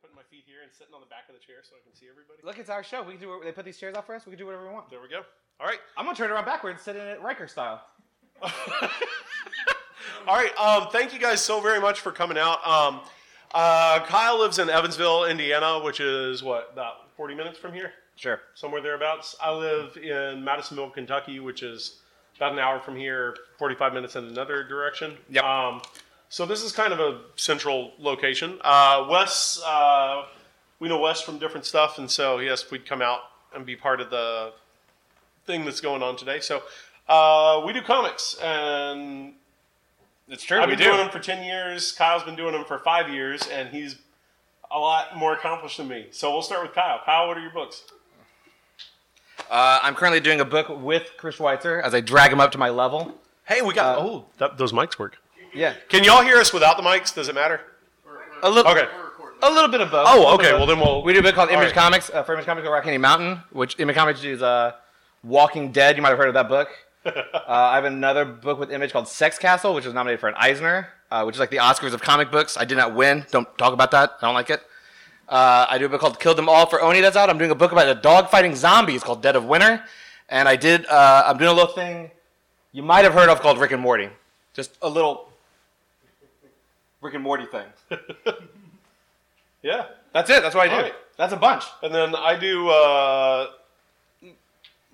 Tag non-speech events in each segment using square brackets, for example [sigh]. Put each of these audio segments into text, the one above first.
putting my feet here and sitting on the back of the chair so I can see everybody. Look, it's our show. We can do. They put these chairs out for us. We can do whatever we want. There we go. All right. I'm gonna turn around backwards, sit in it Riker style. [laughs] All right. Um, thank you guys so very much for coming out. Um, uh, Kyle lives in Evansville, Indiana, which is what about 40 minutes from here, Sure. somewhere thereabouts. I live in Madisonville, Kentucky, which is about an hour from here, 45 minutes in another direction. Yep. Um, so this is kind of a central location. Uh, Wes, uh, we know Wes from different stuff, and so he asked if we'd come out and be part of the thing that's going on today. So uh, we do comics, and It's true. I've been do. doing them for 10 years. Kyle's been doing them for five years, and he's a lot more accomplished than me. So we'll start with Kyle. Kyle, what are your books? Uh, I'm currently doing a book with Chris Schweizer as I drag him up to my level. Hey, we got. Uh, oh, that, those mics work. Yeah. Can y'all hear us without the mics? Does it matter? A little. Okay. A little bit of both. Oh, okay. Well, then we'll. We do a book called Image right. Comics uh, for Image Comics over Rock Candy Mountain, which Image Comics is uh, Walking Dead. You might have heard of that book. [laughs] uh, I have another book with Image called Sex Castle, which was nominated for an Eisner, uh, which is like the Oscars of comic books. I did not win. Don't talk about that. I don't like it. Uh, I do a book called Kill Them All for Oni that's out. I'm doing a book about a dog fighting zombies called Dead of Winter. And I did, uh, I'm doing a little thing you might have heard of called Rick and Morty. Just a little Rick and Morty thing. [laughs] Yeah. That's it. That's what I do. All right. That's a bunch. And then I do. Uh,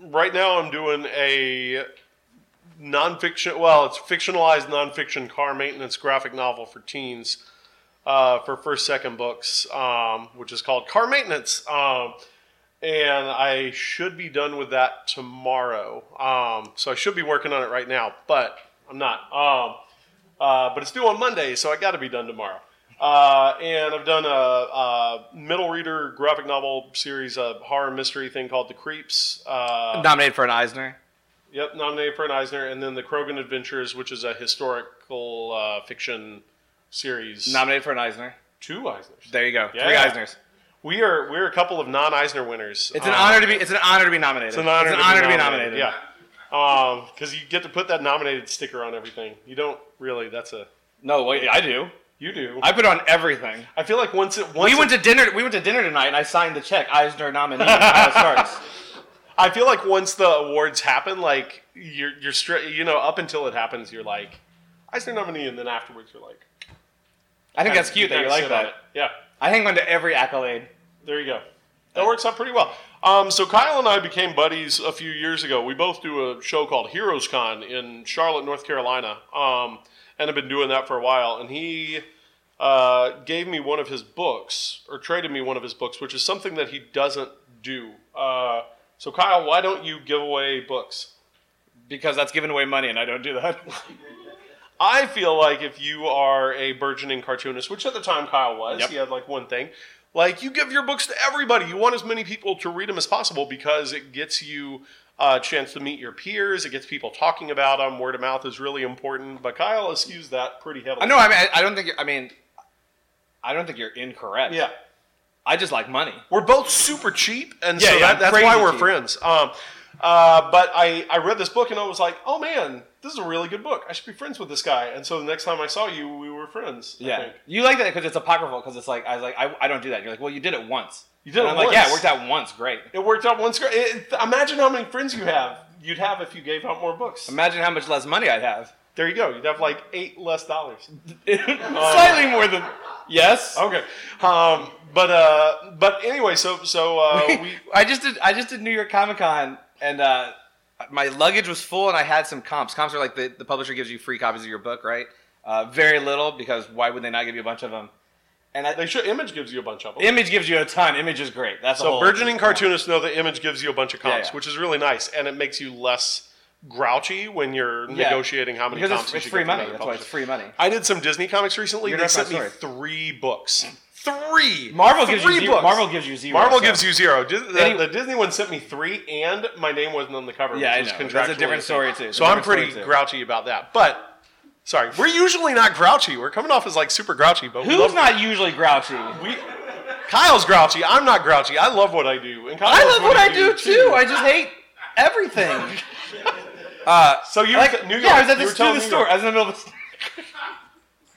right now, I'm doing a nonfiction. Well, it's fictionalized nonfiction car maintenance graphic novel for teens uh, for first second books, um, which is called Car Maintenance. Um, and I should be done with that tomorrow. Um, so I should be working on it right now, but I'm not. Um, uh, but it's due on Monday, so I got to be done tomorrow. Uh, and I've done a, a middle reader graphic novel series, a horror mystery thing called The Creeps. Uh, Nominated for an Eisner. Yep, nominated for an Eisner, and then The Crogan Adventures, which is a historical uh, fiction series. Nominated for an Eisner. Two Eisners. There you go. Three Eisners. We are we're a couple of non-Eisner winners. It's an Um, honor to be. It's an honor to be nominated. It's an honor, It's an to, honor be to be nominated. Yeah, Um, because you get to put that nominated sticker on everything. You don't really. That's a No, wait, I do. you do. I put on everything. I feel like once it once We went to dinner. We went to dinner tonight, and I signed the check. Eisner nominee. Kyle [laughs] Starks. I feel like once the awards happen, like you're you're straight. You know, up until it happens, you're like Eisner nominee, and then afterwards, you're like. I think that's cute that you like that. Yeah. I hang on to every accolade. There you go. That works out pretty well. Um, so Kyle and I became buddies a few years ago. We both do a show called Heroes Con in Charlotte, North Carolina, um, and have been doing that for a while. And he uh, gave me one of his books, or traded me one of his books, which is something that he doesn't do. Uh, so Kyle, why don't you give away books? Because that's giving away money, and I don't do that. [laughs] I feel like if you are a burgeoning cartoonist, which at the time Kyle was, Yep. he had like one thing, like you give your books to everybody. You want as many people to read them as possible because it gets you a chance to meet your peers. It gets people talking about them. Word of mouth is really important. But Kyle eschews that pretty heavily. I know. I mean, I, I don't think. I mean, I don't think you're incorrect. Yeah. I just like money. We're both super cheap, and Yeah, so yeah, that, that's why we're cheap. friends. Um, uh, but I, I read this book and I was like, oh man, this is a really good book. I should be friends with this guy. And so the next time I saw you, we were friends. Yeah. You like that because it's apocryphal. Because it's like I was like I, I don't do that. And you're like, well, you did it once. You did And it I'm like, yeah, it worked out once. Great. It worked out once. Great. It, imagine how many friends you have. You'd have if you gave out more books. Imagine how much less money I'd have. There you go. You'd have like eight less dollars. [laughs] Slightly more than. Yes. Okay. Um, but uh, but anyway, so so uh, [laughs] we I just did. I just did New York Comic Con, and uh, my luggage was full, and I had some comps. Comps are like the, the publisher gives you free copies of your book, right? Uh, very little because why would they not give you a bunch of them? And I, they should Image gives you a bunch of them. Image gives you a ton. Image is great. That's So whole, burgeoning cartoonists know that Image gives you a bunch of comps, Yeah, yeah. which is really nice, and it makes you less grouchy when you're Yeah. negotiating how many because comps it's, you it's should free get money. That's why it's free money. I did some Disney comics recently. You're they sent me three books. Three. Marvel gives Three you zero. books. Marvel gives you zero. Marvel so- gives you zero. Dis- the, the Disney one sent me three, and my name wasn't on the cover. Yeah, I which was know. That's a different story, too. So I'm pretty grouchy about that. But sorry, we're usually not grouchy. We're coming off as like super grouchy, but we Who's not usually grouchy? we. Kyle's grouchy. I'm not grouchy. I love what I do. And Kyle I love what I he do too. I just hate everything. [laughs] uh, So you like, New York. yeah, I was at this, were telling to the store. I was in the middle of the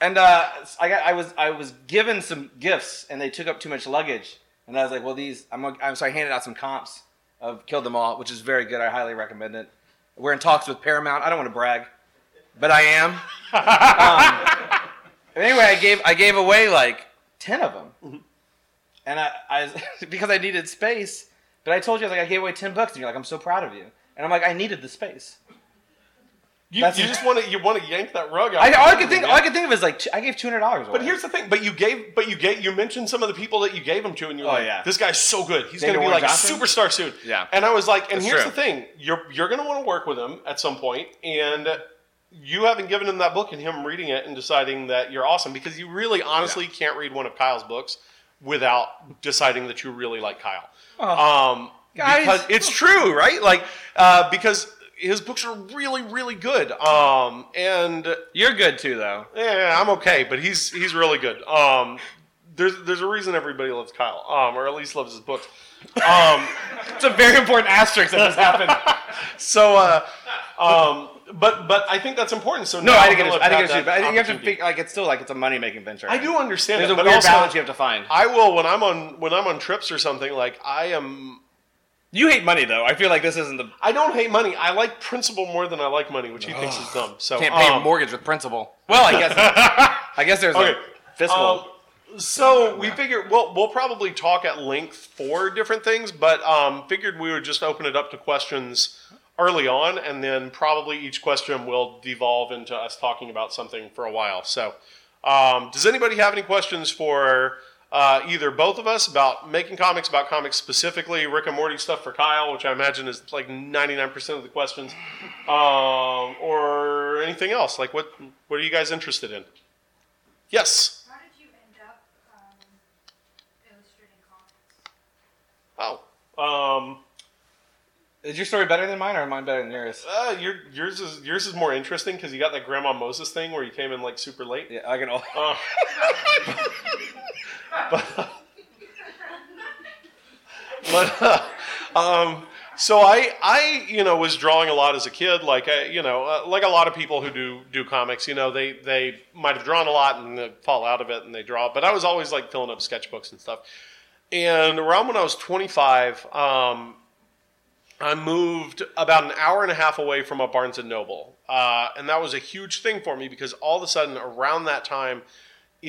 And uh, I got I was I was given some gifts and they took up too much luggage. And I was like, well, these I'm I'm so I handed out some comps of Killed Them All, which is very good. I highly recommend it. We're in talks with Paramount. I don't want to brag, but I am. um, [laughs] anyway, I gave I gave away like ten of them, and I, I [laughs] because I needed space. But I told you I was like I gave away ten books, and you're like I'm so proud of you, and I'm like I needed the space. You, That's- you just want to you want to yank that rug out. I, all I could think all I could think of is like I gave two hundred dollars. But here's the thing. But you gave. But you gave. You mentioned some of the people that you gave them to, and you're Oh, like, yeah. "This guy's so good. He's Daniel going to be like Johnson? superstar soon." Yeah. And I was like, and That's here's true. the thing: you're you're going to want to work with him at some point, and you haven't given him that book and him reading it and deciding that you're awesome because you really honestly can't read one of Kyle's books without deciding that you really like Kyle. Um, Oh. Guys. because it's true, right? Like uh, because his books are really really good. Um, and you're good too, though. yeah, I'm okay, but he's he's really good. Um, there's there's a reason everybody loves Kyle, um, or at least loves his books. Um, [laughs] It's a very important asterisk that this happened. [laughs] so, uh, um, but but I think that's important. So No, I think it he'll is. have I think had it's true. that But I think you have to think like it's still like it's a money making venture. I do understand There's it, a but weird also balance you have to find. I will when I'm on when I'm on trips or something. Like I am. You hate money though. I feel like this isn't the I don't hate money. I like principle more than I like money, which he thinks is dumb. So can't pay a um, mortgage with principal. Well, I guess [laughs] I guess there's Okay. a fiscal. Um, so we figured we'll we'll probably talk at length for different things, but um, figured we would just open it up to questions early on, and then probably each question will devolve into us talking about something for a while. So, um, does anybody have any questions for uh, either both of us about making comics, about comics specifically, Rick and Morty stuff for Kyle, which I imagine is like ninety nine percent of the questions, um, or anything else? Like what what are you guys interested in? Yes. How did you end up um, illustrating comics? Oh, um, is your story better than mine, or mine better than yours? uh, your, yours is yours is more interesting because you got that Grandma Moses thing where you came in like super late. Yeah, I can. all Uh, [laughs] [laughs] but, [laughs] but uh, um, so I I you know was drawing a lot as a kid, like I, you know uh, like a lot of people who do do comics. You know they they might have drawn a lot and fall out of it and they draw, but I was always like filling up sketchbooks and stuff. And around when I was 25, um, I moved about an hour and a half away from a Barnes and Noble, uh, and that was a huge thing for me because all of a sudden, around that time,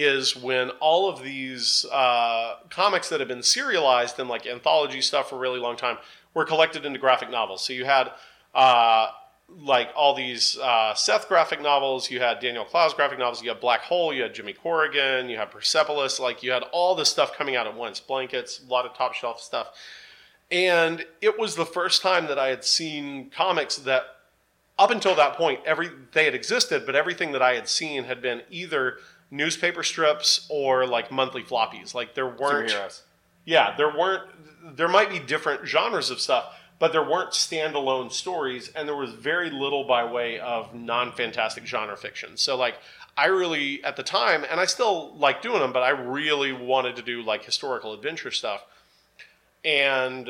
is when all of these uh, comics that have been serialized and like anthology stuff for a really long time were collected into graphic novels. So you had uh, like all these uh, Seth graphic novels, you had Daniel Clowes graphic novels, you had Black Hole, you had Jimmy Corrigan, you had Persepolis, like you had all this stuff coming out at once, blankets, a lot of top shelf stuff. And it was the first time that I had seen comics that up until that point, every they had existed, but everything that I had seen had been either newspaper strips or like monthly floppies. Like there weren't superheroes. yeah, there weren't. There might be different genres of stuff, but there weren't standalone stories, and there was very little by way of non-fantastic genre fiction. So, like, I really at the time, and I still like doing them, but I really wanted to do like historical adventure stuff, and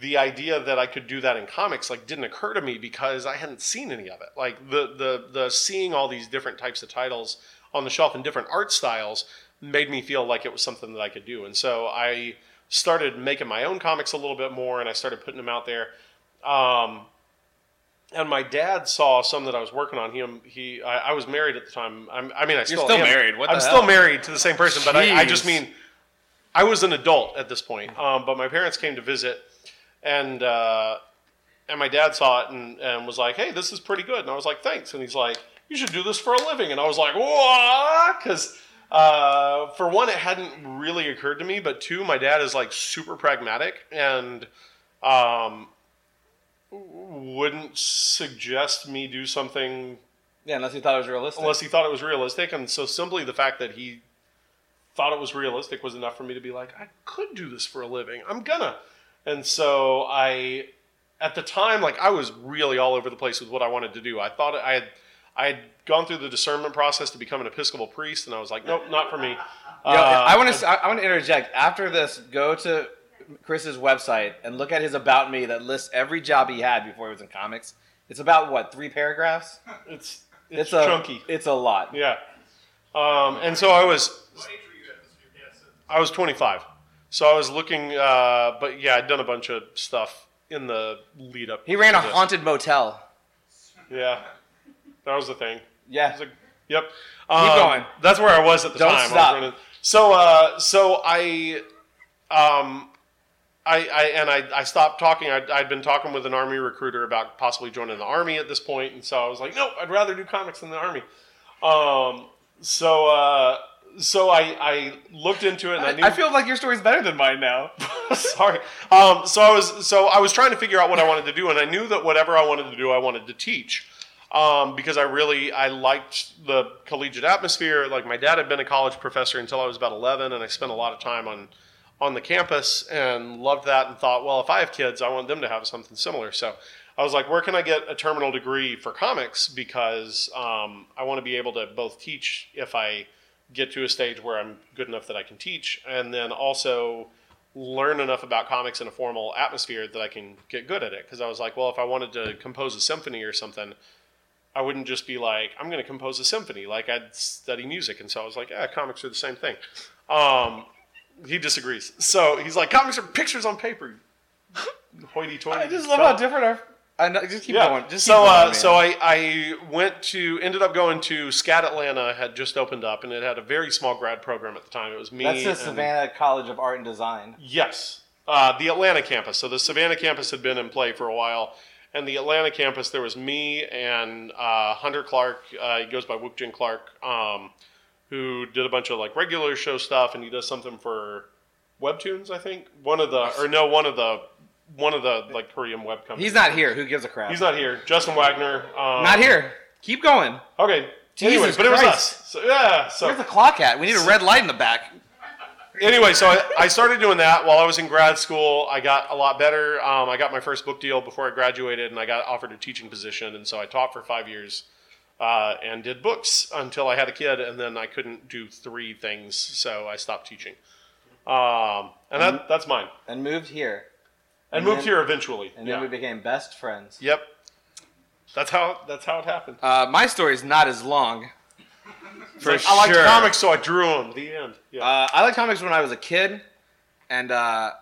the idea that I could do that in comics like didn't occur to me because I hadn't seen any of it. Like the the the seeing all these different types of titles on the shelf in different art styles made me feel like it was something that I could do. And so I started making my own comics a little bit more and I started putting them out there. Um, and my dad saw some that I was working on. He, he, I, I was married at the time. I'm, I mean, I still, still am. married. What I'm still married to the same person, but I, I just mean, I was an adult at this point. Um, but my parents came to visit, and uh, and my dad saw it and, and was like, "Hey, this is pretty good." And I was like, "Thanks." And he's like, "You should do this for a living." And I was like, "What?" Because uh, for one, it hadn't really occurred to me, but two, my dad is like super pragmatic and um, wouldn't suggest me do something Yeah, unless you thought it was realistic. unless he thought it was realistic. And so simply the fact that he thought it was realistic was enough for me to be like, I could do this for a living. I'm gonna. And so I, at the time, like I was really all over the place with what I wanted to do. I thought I had, I had gone through the discernment process to become an Episcopal priest, and I was like, nope, not for me. Yo, Uh, I want to. I want to interject. After this, go to Chris's website and look at his about me that lists every job he had before he was in comics. It's about what three paragraphs. It's it's, a chunky. It's a lot. Yeah. Um, and so I was What age were you at, Mr. I was 25. So I was looking, uh, but yeah, I'd done a bunch of stuff in the lead up. He ran a this. haunted motel. Yeah, that was the thing. Yeah. I was like, yep. Um, going. That's where I was at the Don't time. I stop. running- So, uh, so I, um, I, I and I, I stopped talking. I'd, I'd been talking with an army recruiter about possibly joining the army at this point, and so I was like, no, I'd rather do comics than the army. Um, so, uh, so I, I looked into it, and I, knew I feel like your story's better than mine now. [laughs] Sorry. Um, so I was so I was trying to figure out what I wanted to do, and I knew that whatever I wanted to do, I wanted to teach, um, because I really I liked the collegiate atmosphere. Like my dad had been a college professor until I was about eleven, and I spent a lot of time on on the campus and loved that, and thought, well, if I have kids, I want them to have something similar. So. I was like, where can I get a terminal degree for comics? Because um, I want to be able to both teach if I get to a stage where I'm good enough that I can teach, and then also learn enough about comics in a formal atmosphere that I can get good at it. Because I was like, well, if I wanted to compose a symphony or something, I wouldn't just be like, I'm going to compose a symphony. Like I'd study music, and so I was like, yeah, comics are the same thing. Um, he disagrees. So he's like, comics are pictures on paper. Hoity-toity. I just love how different our. I know, just keep Yeah. going. Just keep so, going, uh, so I, I went to, ended up going to SCAD Atlanta, had just opened up, and it had a very small grad program at the time. It was me. That's the and- Savannah College of Art and Design. Yes, uh, the Atlanta campus. So the Savannah campus had been in play for a while, and the Atlanta campus there was me and uh, Hunter Clark. Uh, he goes by Wookjin Clark, um, who did a bunch of like regular show stuff, and he does something for Webtoons, I think. One of the or no, one of the one of the like Korean web companies. He's not here. Who gives a crap? He's not here. Justin Wagner. Um, Not here. Keep going. Okay. Jesus anyway, but it was us. So, yeah. So Where's the clock at? We need a red light in the back. Anyway, so I, I started doing that while I was in grad school. I got a lot better. Um, I got my first book deal before I graduated, and I got offered a teaching position. And so I taught for five years uh, and did books until I had a kid, and then I couldn't do three things, so I stopped teaching. Um, and that, that's mine. And moved here. And, And moved then- here eventually. And yeah. then we became best friends. Yep. That's how that's how it happened. Uh, my is not as long. For Like, I liked sure. comics, so I drew them. The end. Yeah. Uh, I liked comics when I was a kid, and uh,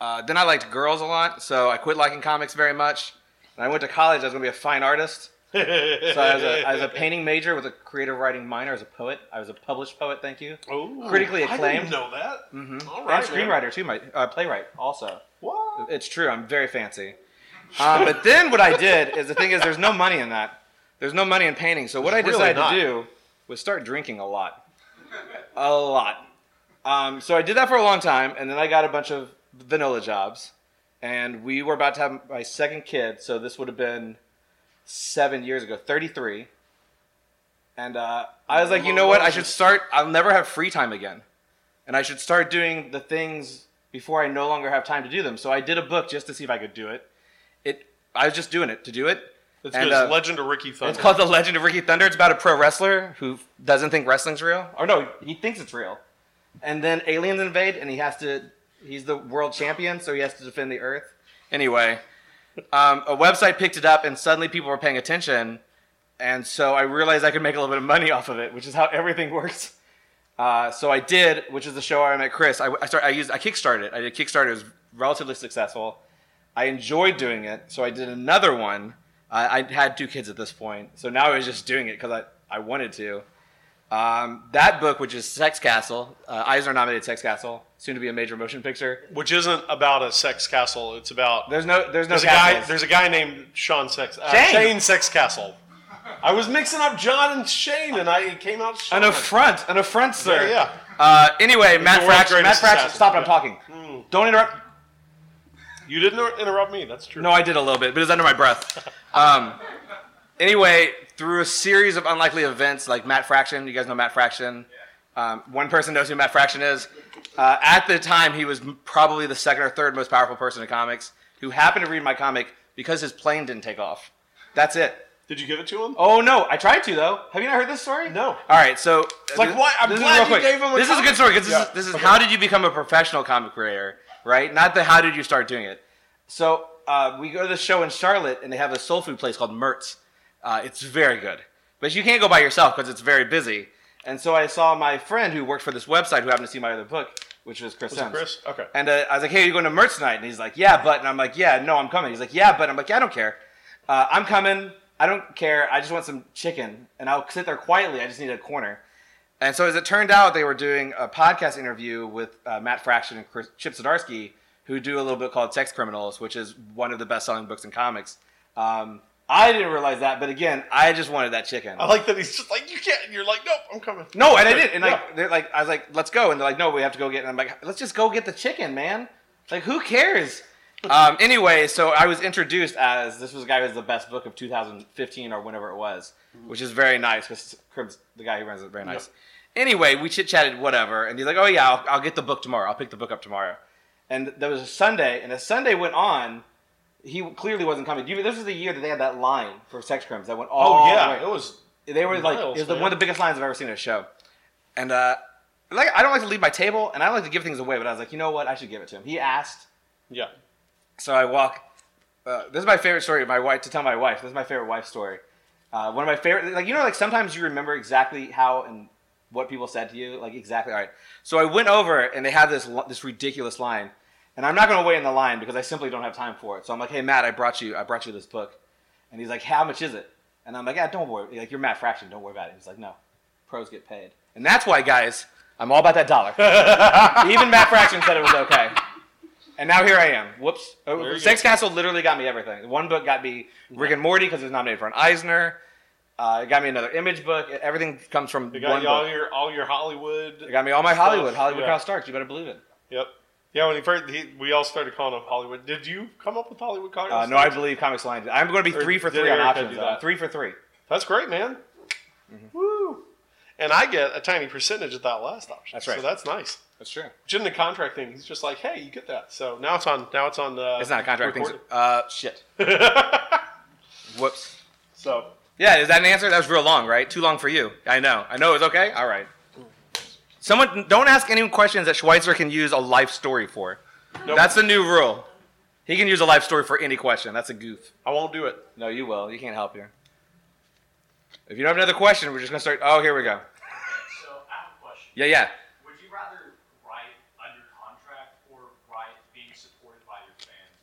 uh, then I liked girls a lot, so I quit liking comics very much. And I went to college. I was going to be a fine artist. So I was, a, I was a painting major with a creative writing minor as a poet. I was a published poet, thank you. Ooh, critically I acclaimed. didn't know that. Mm-hmm. All right, and screenwriter too, my uh, playwright also. What? It's true. I'm very fancy. Um, but then what I did is the thing is there's no money in that. There's no money in painting. So what I decided not. to do was start drinking a lot, a lot. Um, so I did that for a long time, and then I got a bunch of vanilla jobs, and we were about to have my second kid. So this would have been seven years ago, 33. And uh, I was like, you know what? I should start. I'll never have free time again, and I should start doing the things before I no longer have time to do them. So I did a book just to see if I could do it. It. I was just doing it to do it. It's And, good. It's uh, Legend of Ricky Thunder. It's called The Legend of Ricky Thunder. It's about a pro wrestler who doesn't think wrestling's real. Or no, he thinks it's real. And then aliens invade, and he has to. He's the world champion, so he has to defend the Earth. Anyway, um, a website picked it up, and suddenly people were paying attention. And so I realized I could make a little bit of money off of it, which is how everything [laughs] works. Uh, so I did, which is the show I met Chris. I, I, start, I used I kickstarted it. I did Kickstarter. It was relatively successful. I enjoyed doing it, so I did another one. I, I had two kids at this point, so now I was just doing it because I, I wanted to. Um, that book, which is Sex Castle, uh, Eisner nominated Sex Castle, soon to be a major motion picture. which isn't about a sex castle. It's about There's no there's no there's a guy there's a guy named Sean Sex uh, Shane. Shane Sex Castle. I was mixing up John and Shane, and I came out Sean. an affront, an affront, sir. Yeah, yeah. Uh, anyway, Matt the world's Fraction. Matt greatest Fraction. assassin. Stop! I'm Yeah. talking. Don't interrupt. You didn't interrupt me. That's true. No, I did a little bit, but it was under my breath. [laughs] Um, anyway, through a series of unlikely events, like Matt Fraction, you guys know Matt Fraction. Um, one person knows who Matt Fraction is. Uh, at the time, he was probably the second or third most powerful person in comics who happened to read my comic because his plane didn't take off. That's it. Did you give it to him? Oh no, I tried to though. Have you not heard this story? No. All right, so it's like, what? I'm glad you gave him a This is a good story because this Yeah. is this is how did you become a professional comic creator, right? Not the how did you start doing it. So uh, we go to the show in Charlotte, and they have a soul food place called Mert's. Uh, it's very good, but you can't go by yourself because it's very busy. And so I saw my friend who worked for this website who happened to see my other book, which was Chris Was it. Chris? Okay. And uh, I was like, "Hey, are you going to Mert's tonight?" And he's like, "Yeah, but." And I'm like, "Yeah, no, I'm coming." He's like, "Yeah, but." I'm like, "Yeah, I don't care. Uh, I'm coming. I don't care. I just want some chicken, and I'll sit there quietly. I just need a corner." And so, as it turned out, they were doing a podcast interview with uh, Matt Fraction and Chris, Chip Zdarsky, who do a little book called Sex Criminals, which is one of the best-selling books in comics. Um, I didn't realize that, but again, I just wanted that chicken. I like that he's just like, you can't. And you're like, nope, I'm coming. No, and I did. And Yeah. like, they're like, I was like, let's go. And they're like, no, we have to go get. And I'm like, let's just go get the chicken, man. Like, who cares? um, anyway, so I was introduced as this was a guy who has the best book of 2015 or whenever it was, which is very nice because Cribs, the guy who runs it, very nice. Anyway, we chit chatted, whatever, and he's like, oh yeah, I'll, I'll get the book tomorrow. I'll pick the book up tomorrow. And there was a Sunday, and as Sunday went on, he clearly wasn't coming. You- This was the year that they had that line for sex crimes that went all Oh the yeah, way. it was. They were like, it was the, one of the biggest lines I've ever seen in a show. And uh, like, I don't like to leave my table, and I don't like to give things away, but I was like, you know what? I should give it to him. He asked, Yeah. so I walk. Uh, this is my favorite story. My wife to tell my wife. This is my favorite wife story. Uh, one of my favorite, like you know, like sometimes you remember exactly how and what people said to you, like exactly. All right. So I went over, and they have this this ridiculous line, and I'm not going to wait in the line because I simply don't have time for it. So I'm like, hey Matt, I brought you, I brought you this book, and he's like, how much is it? And I'm like, yeah, don't worry. Like you're Matt Fraction, don't worry about it. He's like, no, pros get paid, and that's why, guys, I'm all about that dollar. [laughs] Even Matt Fraction said it was okay. And now here I am. Whoops. Sex Castle literally got me everything. One book got me Rick and Morty because it was nominated for an Eisner. Uh, it got me another image book. Everything comes from You one got all book. your all your Hollywood. It got me all my stuff. Hollywood. Hollywood Yeah. Cross Starks. You better believe it. Yep. Yeah, when he first, he, we all started calling him Hollywood. Did you come up with Hollywood Comics? Uh, no, I believe Comics Line. I'm going to be Or three for three on options. do though. that? Three for three. That's great, man. Mm-hmm. Woo! And I get a tiny percentage of that last option. That's right. So that's nice. That's true. Which in the contract thing, he's just like, hey, you get that. So now it's on. Now it's on. Uh, It's not a contract thing. Uh, shit. [laughs] Whoops. so Yeah, is that an answer? That was real long, right? Too long for you. I know. I know it's okay. All right. Someone don't ask any questions that Schweizer can use a life story for. Nope. That's the new rule. He can use a life story for any question. That's a goof. I won't do it. No, you will. You can't help here. If you don't have another question, we're just gonna start. Oh, here we go. So I have a question. Yeah, yeah. Would you rather write under contract or write being supported by your fans?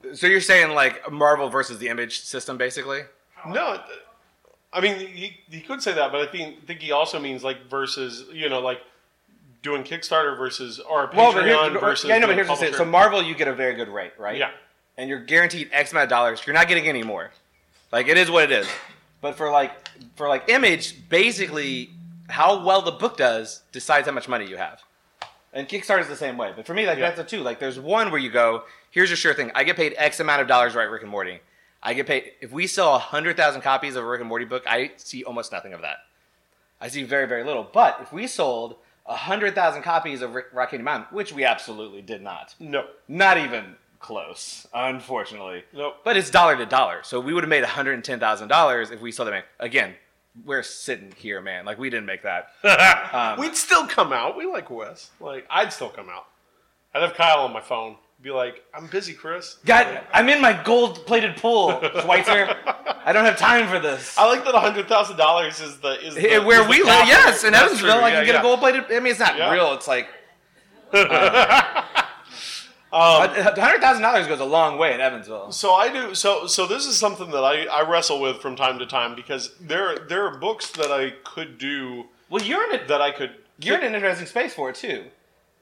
Like, So you're saying like Marvel versus the Image system, basically? No, I mean he, he could say that, but I think think he also means like versus you know like doing Kickstarter versus or Patreon Well, here's, versus yeah, no, but here's the thing. publisher. So Marvel, you get a very good rate, right? yeah, and you're guaranteed X amount of dollars. You're not getting any more. Like it is what it is. But for like for like image, basically how well the book does decides how much money you have. And Kickstarter is the same way. But for me, like Yeah. that's a two. Like there's one where you go, here's a sure thing. I get paid X amount of dollars to write Rick and Morty. I get paid if we sell hundred thousand copies of a Rick and Morty book, I see almost nothing of that. I see very, very little. But if we sold hundred thousand copies of Rick, Rock Candy Mountain, which we absolutely did not, no, not even close, unfortunately. Nope. But it's dollar to dollar. So we would have made $110,000 if we sold it. Again, we're sitting here, man. Like, we didn't make that. [laughs] Um, we'd still come out. We like Wes. Like I'd still come out. I'd have Kyle on my phone. Be like, I'm busy, Chris. God, I'm in my gold plated pool, Schweizer. [laughs] I don't have time for this. I like that hundred thousand dollars is the is the, Eh, Where is we live, yes, in That's Evansville, true. I Yeah, can get yeah. a gold plated. I mean, it's not Yeah. real. It's like [laughs] Um, $100,000 goes a long way in Evansville. So I do. So so this is something that I, I wrestle with from time to time because there there are books that I could do Well, you're in, a, that I could. you're in an interesting space for it, too.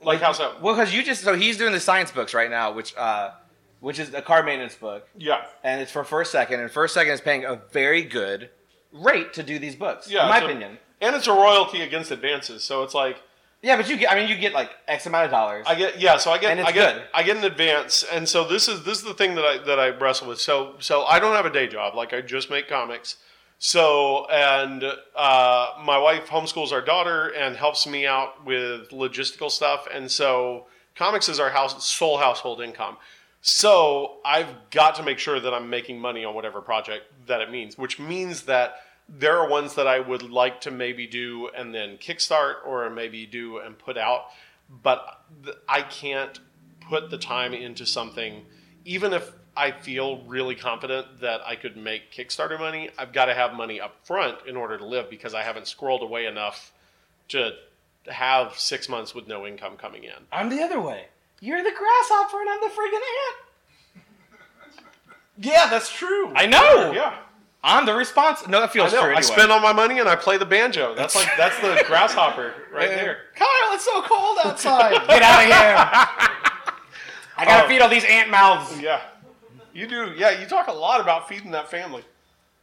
Like how so? Well, because you just so he's doing the science books right now, which uh, which is a car maintenance book, Yeah. and it's for First Second, and First Second is paying a very good rate to do these books, Yeah. in my so- opinion. And it's a royalty against advances, so it's like Yeah, but you get, I mean, you get like X amount of dollars. I get yeah. So I get And it's I get good. I get an advance, and so this is this is the thing that I that I wrestle with. So so I don't have a day job. Like I just make comics. So and uh, my wife homeschools our daughter and helps me out with logistical stuff, and so comics is our house sole household income. So I've got to make sure that I'm making money on whatever project that it means, which means that there are ones that I would like to maybe do and then kickstart or maybe do and put out, but I can't put the time into something even if I feel really confident that I could make Kickstarter money, I've got to have money up front in order to live because I haven't scrolled away enough to have six months with no income coming in. I'm the other way. You're the grasshopper and I'm the friggin' ant. [laughs] Yeah, that's true. I know. Yeah. I'm the response. No, that I feels know. true. I spend all my money and I play the banjo. That's like that's the [laughs] grasshopper right there. Kyle, it's so cold outside. [laughs] Get out of here. I gotta Oh. feed all these ant mouths. Yeah. You do. Yeah, you talk a lot about feeding that family.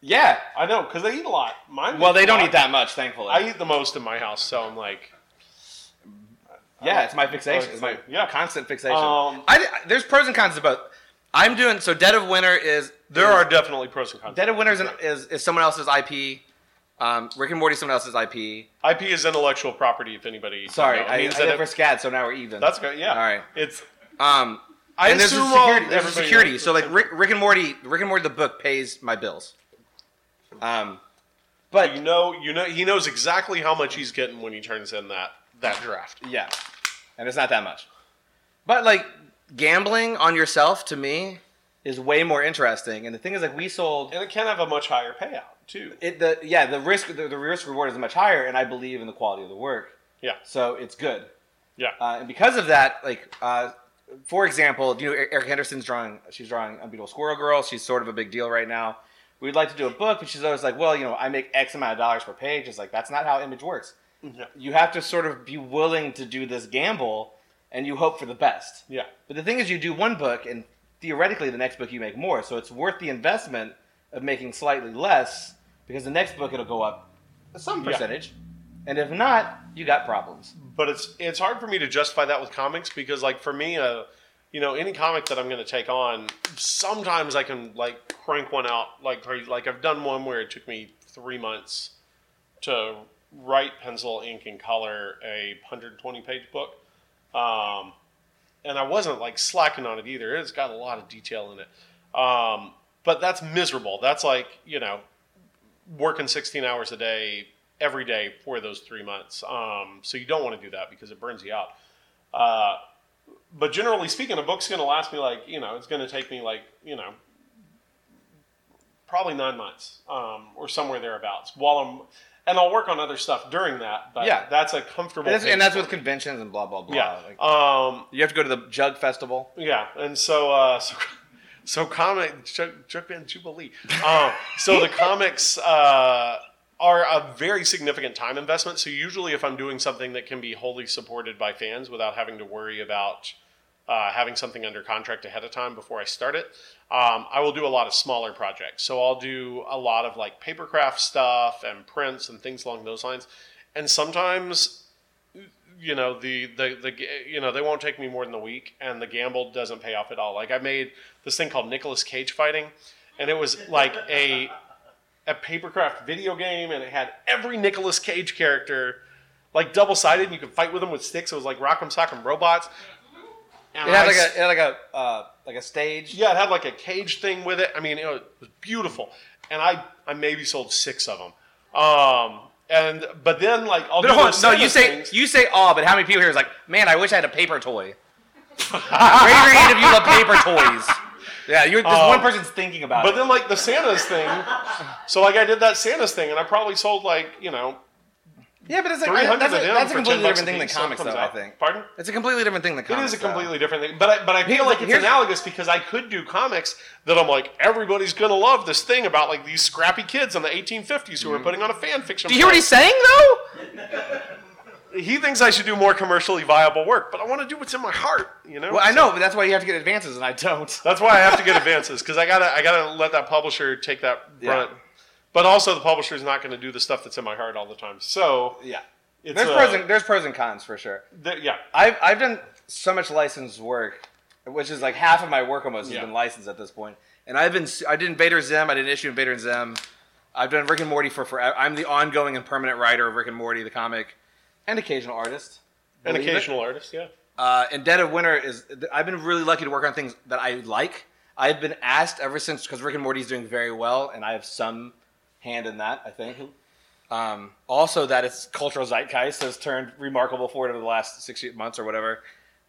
Yeah. I know because they eat a lot. Mine. Well, they don't lot. eat that much, thankfully. I eat the most in my house, so I'm like, yeah, it's my fixation. It's my yeah. constant fixation. Um, I, there's pros and cons to both. I'm doing so. Dead of Winter is there are definitely pros and cons. Dead of Winter is, an, is is someone else's IP. Um, Rick and Morty is someone else's IP. IP is intellectual property. If anybody, Sorry. I, I, means did it for SCAD, so now we're even. that's good. Yeah. All right. It's Um, I and there's a assume all- security. There's a security. So like. Rick, Rick and Morty, Rick and Morty, the book pays my bills. Um, but you know, you know, he knows exactly how much he's getting when he turns in that that draft. yeah, and it's not that much. But like gambling on yourself to me is way more interesting. And the thing is, like we sold And it can have a much higher payout too. it. The yeah, the risk the, the risk reward is much higher, and I believe in the quality of the work. Yeah. So it's good. Yeah. Uh, and because of that, like, uh, for example, you know Erica Henderson's drawing? She's drawing Unbeatable Squirrel Girl. She's sort of a big deal right now. We'd like to do a book, but she's always like, well, you know, I make X amount of dollars per page. It's like that's not how Image works. Yeah. You have to sort of be willing to do this gamble, and you hope for the best. Yeah. But the thing is, you do one book, and theoretically, the next book you make more. So it's worth the investment of making slightly less because the next book it'll go up some Yeah. And if not, you got problems. but it's it's hard for me to justify that with comics because like for me uh you know any comic that i'm going to take on sometimes i can like crank one out like like i've done one where it took me three months to write pencil ink and color a 120 page book. Um, and i wasn't like slacking on it either. It's got a lot of detail in it. Um, but that's miserable. That's like you know working 16 hours a day every day for those three months. Um, so you don't want to do that because it burns you out. Uh, but generally speaking, a book's going to last me like, you know, it's going to take me like, you know, probably nine months um, or somewhere thereabouts while I'm, and I'll work on other stuff during that. But Yeah. that's a comfortable. And that's, and that's with conventions and blah blah blah. Yeah. Like, Um, you have to go to the Jug Festival. yeah, and so uh, so, [laughs] so comic Chuck, Jug Band Jubilee. Um, so the comics uh, are a very significant time investment. So usually, if I'm doing something that can be wholly supported by fans without having to worry about uh, having something under contract ahead of time before I start it, um, I will do a lot of smaller projects. So I'll do a lot of like papercraft stuff and prints and things along those lines. And sometimes you know the, the the you know they won't take me more than a week and the gamble doesn't pay off at all like i made this thing called Nicolas cage fighting and it was like a a papercraft video game and it had every Nicolas cage character like double sided and you could fight with them with sticks it was like rock'em sock'em robots and It had I like a it had like a uh, like a stage. yeah it had like a cage thing with it i mean it was beautiful and i i maybe sold six of them um and but then like i'll No, do hold on. those no, you say things. you say all, but how many people here is like, man, I wish I had a paper toy. [laughs] Raise your hand if you love paper toys. [laughs] Yeah, you're just Um, one person's thinking about But it. But then, like the Santa's thing, so like I did that Santa's thing, and I probably sold like you know yeah, but it's like three hundred that's a, that's a completely different thing than piece, so it comics, comes though. I think Pardon? it's a completely different thing than comics. It is a though. completely different thing, but I, but I feel Here's- like it's analogous because I could do comics that I'm like everybody's gonna love this thing about like these scrappy kids in the 1850s who were putting on a fan fiction. Mm-hmm. Do you hear what he's saying though? He thinks I should do more commercially viable work, but I want to do what's in my heart. You know. Well, I know, but that's why you have to get advances, and I don't. [laughs] That's why I have to get advances because I gotta I gotta let that publisher take that Yeah. brunt. But also, the publisher is not going to do the stuff that's in my heart all the time. So Yeah, there's uh, pros and there's pros and cons for sure. yeah. I've I've done so much licensed work, which is like half of my work almost has been licensed at this point. And I've been I did Invader Zim, I did an issue Invader and Zim. I've done Rick and Morty for forever. I'm the ongoing and permanent writer of Rick and Morty, the comic, and occasional artist. An Believe it. occasional artist, yeah. Uh, and Dead of Winter is. I've been really lucky to work on things that I like. I've been asked ever since because Rick and Morty is doing very well, and I have some hand in that. I think. Um, also, that its cultural zeitgeist has turned remarkable for it over the last six months or whatever.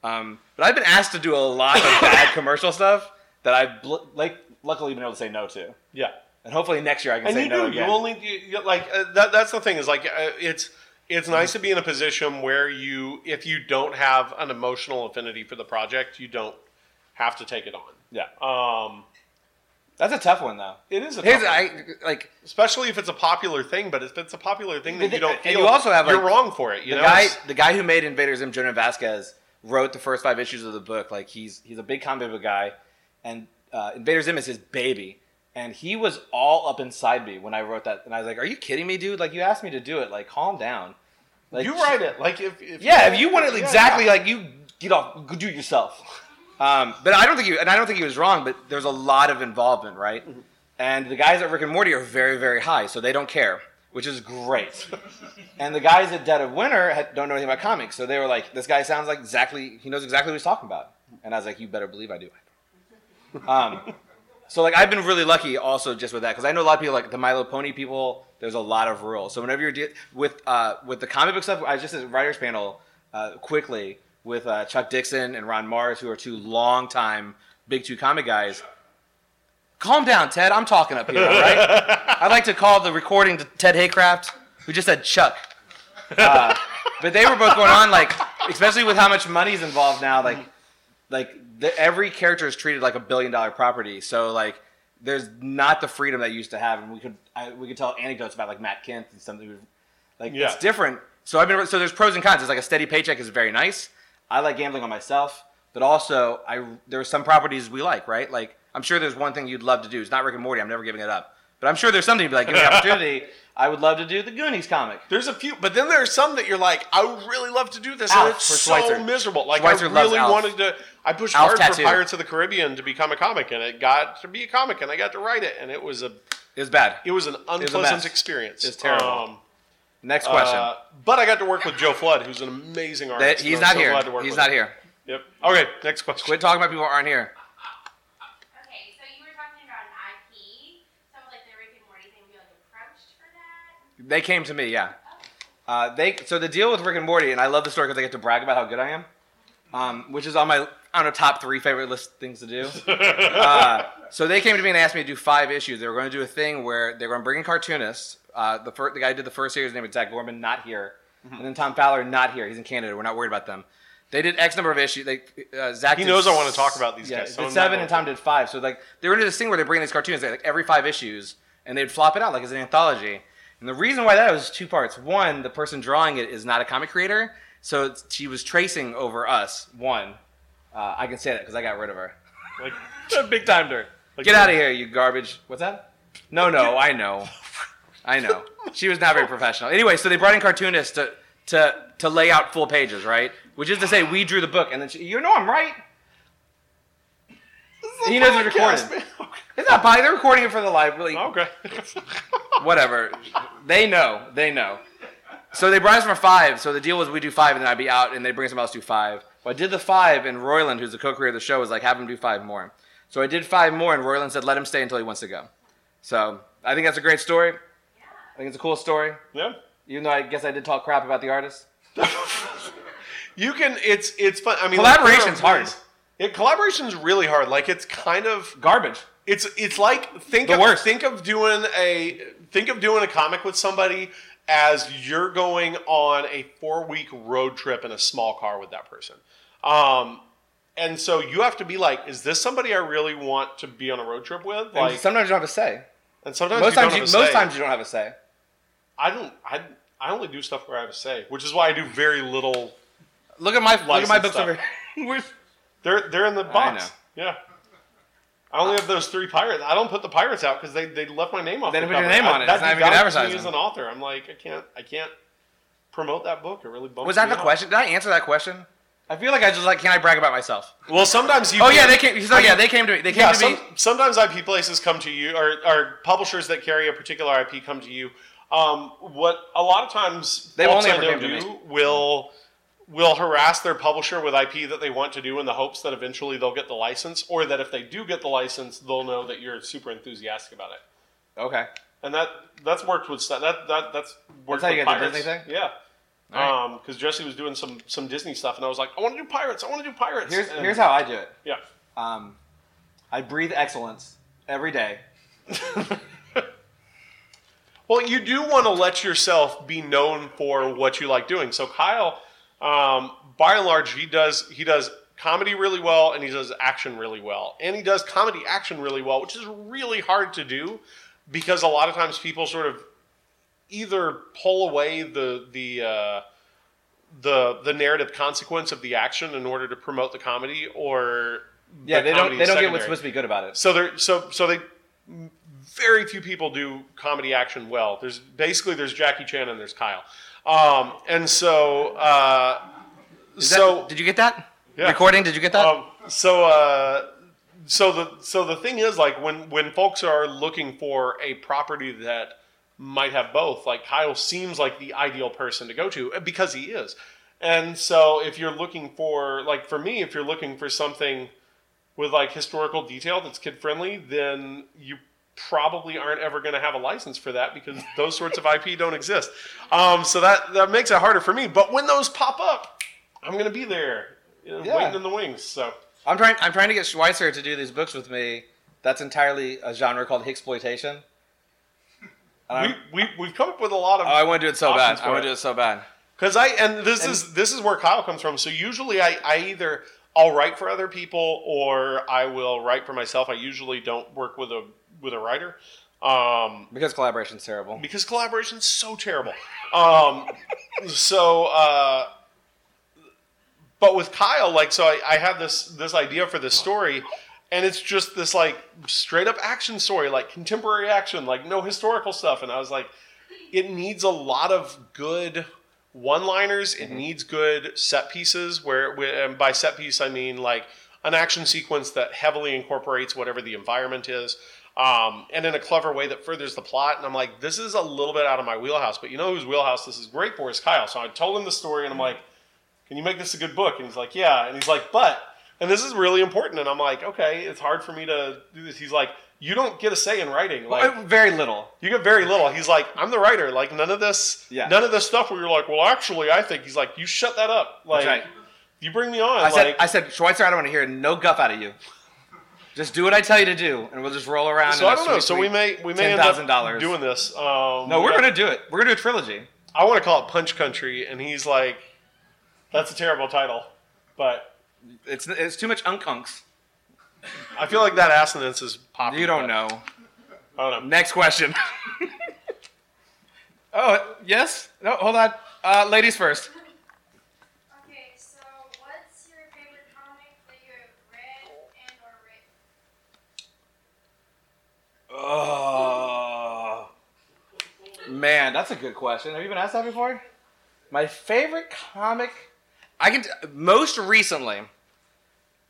Um, but I've been asked to do a lot of [laughs] bad commercial stuff that I've bl- like luckily been able to say no to, Yeah. and hopefully next year I can and say you no do. again. You only you, you- like uh, that. That's the thing is like uh, it's it's nice to be in a position where you, if you don't have an emotional affinity for the project, you don't have to take it on. yeah, Um, that's a tough one though. it is a Here's tough one. I like especially if it's a popular thing. But if it's a popular thing that you don't feel, you also have, you're like, wrong for it. You the know, guy the guy who made Invader Zim, Jhonen Vasquez, wrote the first five issues of the book. Like he's he's a big comic book guy, and uh, Invader Zim is his baby. And he was all up inside me when I wrote that, and I was like, "Are you kidding me, dude? Like you asked me to do it. Like calm down." Like you write it like if, if Yeah, if you want it yeah, exactly yeah. like you get off, do it yourself. Um, but I don't think you, and I don't think he was wrong. But there's a lot of involvement, right? Mm-hmm. And the guys at Rick and Morty are very, very high, so they don't care, which is great. and the guys at Dead of Winter had, don't know anything about comics, so they were like, "This guy sounds like exactly he knows exactly what he's talking about." And I was like, "You better believe I do." Um, so like I've been really lucky also just with that because I know a lot of people like the My Little Pony people. There's a lot of rules. So whenever you're de- with uh, with the comic book stuff, I was just at a writers panel uh, quickly with uh, Chuck Dixon and Ron Marz, who are two long time big two comic guys. Calm down, Ted. I'm talking up here, all right? [laughs] I'd like to call the recording to Ted Haycraft, who just said Chuck. Uh, but they were both going on like, especially with how much money's involved now, like like the, every character is treated like a billion dollar property. So like there's not the freedom that you used to have, and we could I, we could tell anecdotes about like Matt Kent and something like Yeah. it's different. So I've been so there's pros and cons. It's like a steady paycheck is very nice. I like gambling on myself, but also I there are some properties we like, right? Like I'm sure there's one thing you'd love to do. It's not Rick and Morty. I'm never giving it up. But I'm sure there's something you'd be like, give me the [laughs] opportunity. I would love to do the Goonies comic. There's a few, but then there's some that you're like, I would really love to do this, Alf and it's so miserable. Like Schweizer I really wanted to. I pushed Alf hard tattoo. for Pirates of the Caribbean to become a comic, and it got to be a comic, and I got to write it, and it was a It was bad. it was an was a unpleasant mess. experience. It's terrible. Um, Next question. uh, but I got to work with Joe Flood, who's an amazing That- artist. he's not so here. glad to work He's with not him. here. Yep. Okay. Next question. Quit talking about people who aren't here. Okay, so you were talking about an IP. So like the Rick and Morty thing, be like approached for that. They came to me, yeah. Uh, they so the deal with Rick and Morty, and I love the story because I get to brag about how good I am, um, which is on my on a top three favorite list things to do. [laughs] uh, so they came to me and asked me to do five issues. They were going to do a thing where they were going to bring in cartoonists. Uh, the first, the guy who did the first series, his name is Zac Gorman, not here, and then Tom Fowler, not here. He's in Canada. We're not worried about them. They did X number of issues. They, uh, Zac He knows I wanna talk about these yeah, guys, so Did seven and Tom did five. So like they were into this thing where they bring in these cartoons like every five issues, and they'd flop it out like as an anthology. And the reason why that was two parts. One, the person drawing it is not a comic creator, so it's, she was tracing over us. One, uh, I can say that because I got rid of her. [laughs] Like, [laughs] Big time her. Like Get out of here, you garbage. What's that? No, no, I know. I know. She was not very [laughs] professional. Anyway, so they brought in cartoonists to to to lay out full pages, right? Which is to say, we drew the book, and then she, you know I'm right. He knows recorded. Podcast, man. It's not probably they're recording it for the live. Really, Okay. whatever. They know. They know. So they brought us for five. So the deal was we do five, and then I'd be out, and they bring someone else to do five. Well, I did the five, and Roiland, who's the co-creator of the show, was like, have him do five more. So I did five more, and Roiland said, let him stay until he wants to go. So I think that's a great story. I think it's a cool story. yeah. Even though I guess I did talk crap about the artist. [laughs] You can. It's it's fun. I mean, Collaboration's like, hard. Yeah, collaboration's really hard. Like it's kind of Garbage. it's it's like think The of worst. think of doing a think of doing a comic with somebody as you're going on a four week road trip in a small car with that person. Um, and so you have to be like, is this somebody I really want to be on a road trip with? And Like, sometimes you don't have a say. and sometimes Most you don't times, you, a most say. times you don't have a say. I don't. I I only do stuff where I have a say, which is why I do very little. Look at my look at my books stuff. over here. [laughs] They're they're in the box. Yeah. I only have those three pirates. I don't put the pirates out because they, they left my name off. They didn't put your name I- on it. That It's not even good devalues me advertising. as an author. I'm like, I can't I can't promote that book. It really bums Was that the out. question? Did I answer that question? I feel like I just like, can I brag about myself? Well, sometimes you. Oh yeah, they came. So yeah, they came to me. They came Yeah, to some, me. sometimes IP places come to you, or, or publishers that carry a particular IP come to you. Um, what a lot of times They only I ever know came to do me. will will harass their publisher with IP that they want to do in the hopes that eventually they'll get the license, or that if they do get the license, they'll know that you're super enthusiastic about it. Okay. And that that's worked with that that that's worked how you got the. Disney thing? Yeah. All Um, because Jesse was doing some some Disney stuff, and I was like, I want to do pirates. I want to do pirates. Here's And- here's how I do it. Yeah. Um, I breathe excellence every day. [laughs] Well, you do want to let yourself be known for what you like doing. So Kyle, um, by and large, he does he does comedy really well, and he does action really well, and he does comedy action really well, which is really hard to do because a lot of times people sort of either pull away the the uh, the the narrative consequence of the action in order to promote the comedy, or Yeah, the they don't they don't get what's supposed to be good about it. So they're so so they very few people do comedy action well. There's basically there's Jackie Chan and there's Kyle, um, and so uh, Is that- so did you get that? Yeah. Recording? Did you get that? um, so uh, so the so the thing is like when when folks are looking for a property that might have both, like Kyle seems like the ideal person to go to uh, because he is. And so if you're looking for like for me, if you're looking for something with like historical detail that's kid friendly, then you probably aren't ever going to have a license for that because [laughs] those sorts of IP don't exist. Um, so that that makes it harder for me. But when those pop up, I'm going to be there, you know, Yeah. waiting in the wings. So. I'm trying. I'm trying to get Schweizer to do these books with me. That's entirely a genre called exploitation. We, we, we've come up with a lot of Oh, I want to do it so bad. I want to do it so bad. because I and this is this is where Kyle comes from. So usually I, I either I'll write for other people or I will write for myself. I usually don't work with a with a writer um, Because collaboration's terrible. because collaboration's so terrible. Um, [laughs] so uh, but with Kyle, like so I, I had this this idea for this story. And it's just this like straight up action story, like contemporary action, like no historical stuff. And I was like, it needs a lot of good one-liners. It needs good set pieces. Where, and by set piece, I mean like an action sequence that heavily incorporates whatever the environment is, um, and in a clever way that furthers the plot. And I'm like, this is a little bit out of my wheelhouse, but you know whose wheelhouse this is great for is Kyle. So I told him the story, and I'm like, can you make this a good book? And he's like, yeah. And he's like, but, and this is really important. And I'm like, okay, it's hard for me to do this. He's like, you don't get a say in writing. Like, Uh, Very little. you get very little. He's like, I'm the writer. Like none of this, Yeah. none of this stuff where you're like, well, actually, I think he's like, you shut that up. Like, right. you bring me on. I said. I said, Schweizer. I don't want to hear no guff out of you. Just do what I tell you to do, and we'll just roll around. so I don't know. So we may we may end $10,000. up doing this. Um, No, we're yeah. gonna do it. We're gonna do a trilogy. I want to call it Punch Country, and he's like, that's a terrible title, but It's it's too much unkunks. I feel like that assonance is popular. You don't know. I don't know. Next question. [laughs] oh yes. No, hold on. Uh, ladies first. Okay, so what's your favorite comic that you have read and or? Oh man, that's a good question. Have you been asked that before? My favorite comic, I can t- most recently.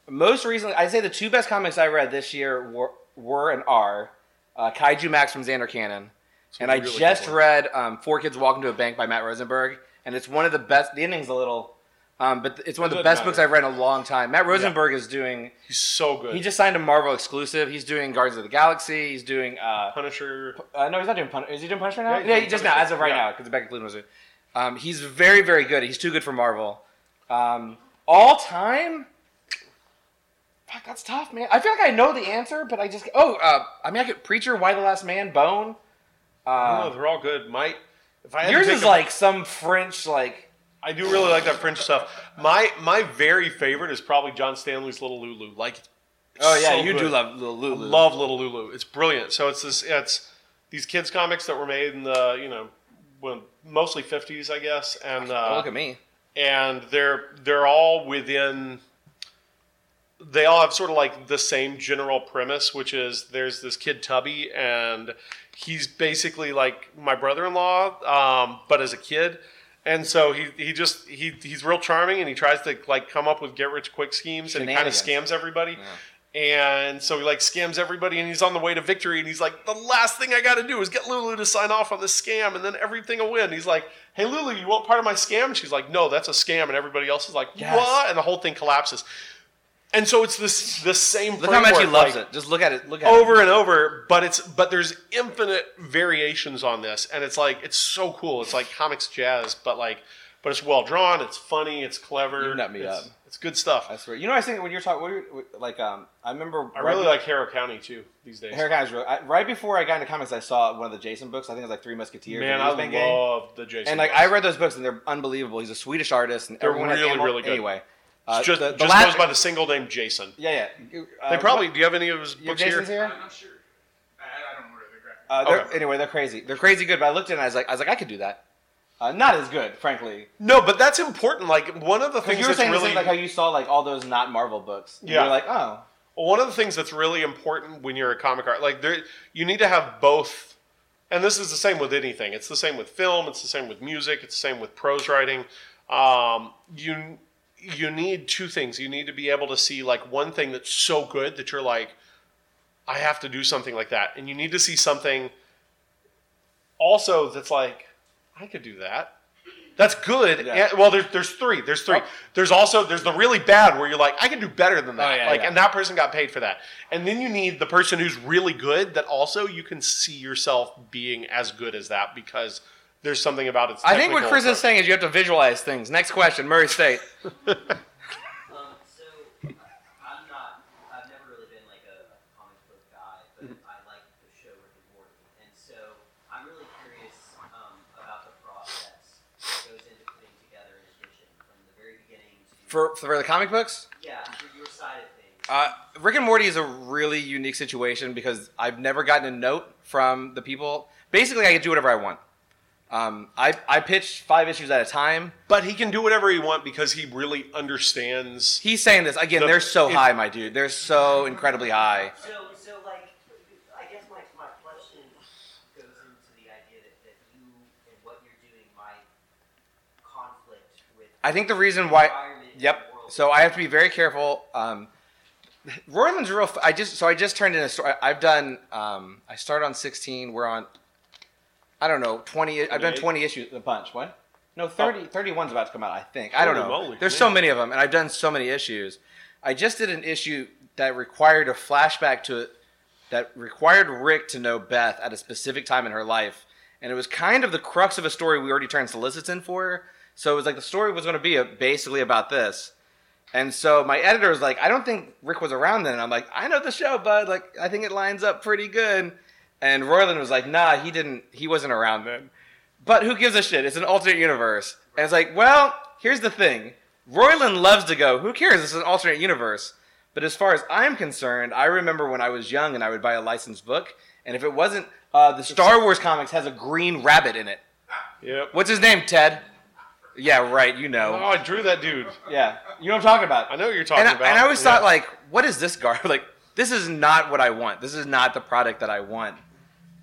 Most recently, I'd say the two best comics I read this year were, were and are uh, Kaijumax from Zander Cannon, and I really just read um, Four Kids Walk into a Bank by Matt Rosenberg, and it's one of the best. The ending's a little, um, but it's one of the best books. I've read in a long time. Matt Rosenberg is doing. He's so good. He just signed a Marvel exclusive. He's doing Guardians of the Galaxy. He's doing. Uh, Punisher. uh, no, he's not doing Punisher. Is he doing Punisher now? Yeah, he's Yeah, doing just Punisher. now, as of right Yeah. now, because Becca Cleveland was it. Um, he's very, very good. He's too good for Marvel. Um, all time. Fuck, that's tough, man. I feel like I know the answer, but I just. Oh, uh, I mean, I could Preacher, Y the Last Man, Bone. I don't know. Uh, They're all good. My, if I had yours is a- like some French, like. I do really like that French stuff. My my very favorite is probably John Stanley's Little Lulu. Like, Oh yeah, so you do love Little I Lulu. love Little Lulu. It's brilliant. So it's this. It's these kids comics that were made in the you know, when mostly fifties, I guess, and uh, Oh, look at me. And they're they're all within. They all have sort of like the same general premise, which is there's this kid Tubby, and he's basically like my brother-in-law, um, but as a kid. And so he, he just he, he's real charming, and he tries to like come up with get rich quick schemes, and he kind of scams everybody. And so he like scams everybody, and he's on the way to victory. And he's like, the last thing I got to do is get Lulu to sign off on this scam, and then everything will win. He's like, hey Lulu, you want part of my scam? And she's like, no, that's a scam. And everybody else is like, Yes. what? And the whole thing collapses. And so it's this the same. Look how much he framework, loves like, it. Just look at it. Look at it. over and over but it's but there's infinite variations on this and it's like it's so cool it's like comics jazz but like but it's well drawn. It's funny. It's clever. You nut me it's, up. It's good stuff. I swear. You know, I think when you're talking, like, um, I remember. I right really be- like Harrow County too these days. Harrow County's real- I, right before I got into comics, I saw one of the Jason books. I think it was like Three Musketeers. Man, I Newsman gang. love the Jason. And like books. I read those books and they're unbelievable. He's a Swedish artist and They're everyone really, animal- really good. Anyway, uh, just, the, the just last- goes by the single name Jason. yeah, yeah. Uh, They probably. what- Do you have any of his books here? here. I'm not sure. I, I don't order the graphic. Uh, they're, Okay. Anyway, they're crazy. They're crazy good. But I looked at it and I was like, I was like, I could do that. Uh, not as good, frankly. No, but that's important. Like one of the things you were saying really like how you saw like all those not Marvel books. Yeah. You're like, oh, Well, one of the things that's really important when you're a comic art, like there, you need to have both. And this is the same with anything. It's the same with film. It's the same with music. It's the same with prose writing. Um, you you need two things. You need to be able to see like one thing that's so good that you're like, I have to do something like that, and you need to see something also that's like, I could do that. That's good. Yeah. And- well, there's there's three. There's three. Oh. There's also there's the really bad where you're like, I can do better than that. Oh, yeah, like, yeah. and that person got paid for that. And then you need the person who's really good that also you can see yourself being as good as that because there's something about it. I think what Chris is saying is you have to visualize things. Next question, Murray State. [laughs] Um, so I'm not. I've never really been like a, a comic book guy, but I like the show Rick and Morty, and so I'm really curious um, about the process that goes into putting together an edition from the very beginning to For for the comic books, yeah, your side of things. Uh, Rick and Morty is a really unique situation because I've never gotten a note from the people. Basically, I can do whatever I want. Um, I, I pitch five issues at a time. But he can do whatever he want because he really understands. He's saying this again. The- they're so it- high, my dude. They're so incredibly high. So, so like, I guess my, my question goes into the idea that, that you and what you're doing might conflict with. I think the reason why. Yep. So I have to be very careful. Um, [laughs] Roiland's real. f- I just so I just turned in a story. I've done. Um, I started on sixteen. We're on. I don't know twenty. I've done twenty issues. A bunch. What? No, 30, 31's about to come out. I think. I don't know. There's so many of them, and I've done so many issues. I just did an issue that required a flashback to that required Rick to know Beth at a specific time in her life. And it was kind of the crux of a story we already turned solicits in for. So it was like the story was going to be a, basically about this. And so my editor was like, I don't think Rick was around then. And I'm like, I know the show, bud. Like, I think it lines up pretty good. And Roiland was like, nah, he didn't, he wasn't around then. But who gives a shit? It's an alternate universe. And it's like, well, here's the thing. Roiland loves to go, who cares? It's an alternate universe. But as far as I'm concerned, I remember when I was young and I would buy a licensed book. And if it wasn't, uh, the Star Wars comics has a green rabbit in it. Yep. What's his name, Ted? Yeah, right, you know. Oh. I drew that dude. Yeah, you know what I'm talking about. I know what you're talking and I, about. And I always Yeah. thought, like, what is this gar? [laughs] Like, this is not what I want. This is not the product that I want.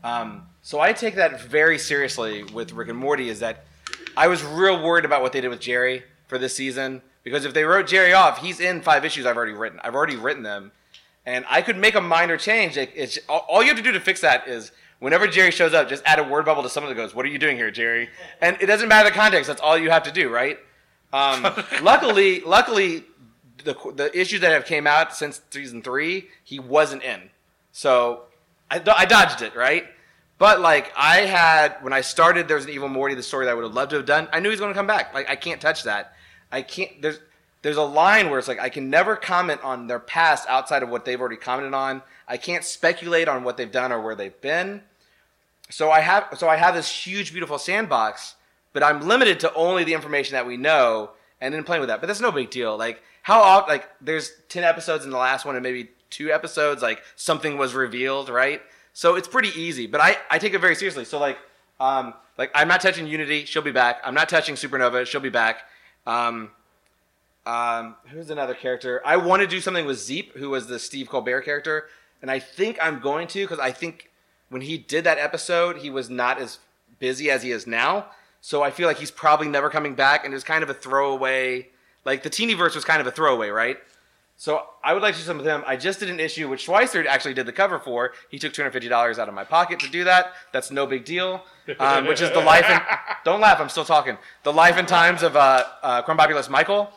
Um, so I take that very seriously with Rick and Morty. Is that I was real worried about what they did with Jerry for this season because if they wrote Jerry off, he's in five issues I've already written. I've already written them, and I could make a minor change. All, all you have to do to fix that is. Whenever Jerry shows up, just add a word bubble to someone that goes, "What are you doing here, Jerry?" And it doesn't matter the context. That's all you have to do, right? Um, [laughs] luckily, luckily, the the issues that have came out since season three, he wasn't in, so I, I dodged it, right? But like I had when I started, there was an Evil Morty, the story that I would have loved to have done. I knew he was going to come back. Like I can't touch that. I can't. There's there's a line where it's like I can never comment on their past outside of what they've already commented on. I can't speculate on what they've done or where they've been. So I have so I have this huge, beautiful sandbox, but I'm limited to only the information that we know and then playing with that. But that's no big deal. Like how often, like there's ten episodes in the last one and maybe two episodes, like something was revealed, right? So it's pretty easy. But I I take it very seriously. So like um like I'm not touching Unity, she'll be back. I'm not touching Supernova, she'll be back. Um um, who's another character? I want to do something with Zeep, who was the Steve Colbert character, and I think I'm going to because I think when he did that episode, he was not as busy as he is now. So I feel like he's probably never coming back, and it was kind of a throwaway. Like the Teenyverse was kind of a throwaway, right? So I would like to do some of them. I just did an issue which Schweizer actually did the cover for. He took two hundred fifty dollars out of my pocket to do that. That's no big deal. Um, which is the life and [laughs] don't laugh. I'm still talking. The life and times of uh, uh, Krombopulos Michael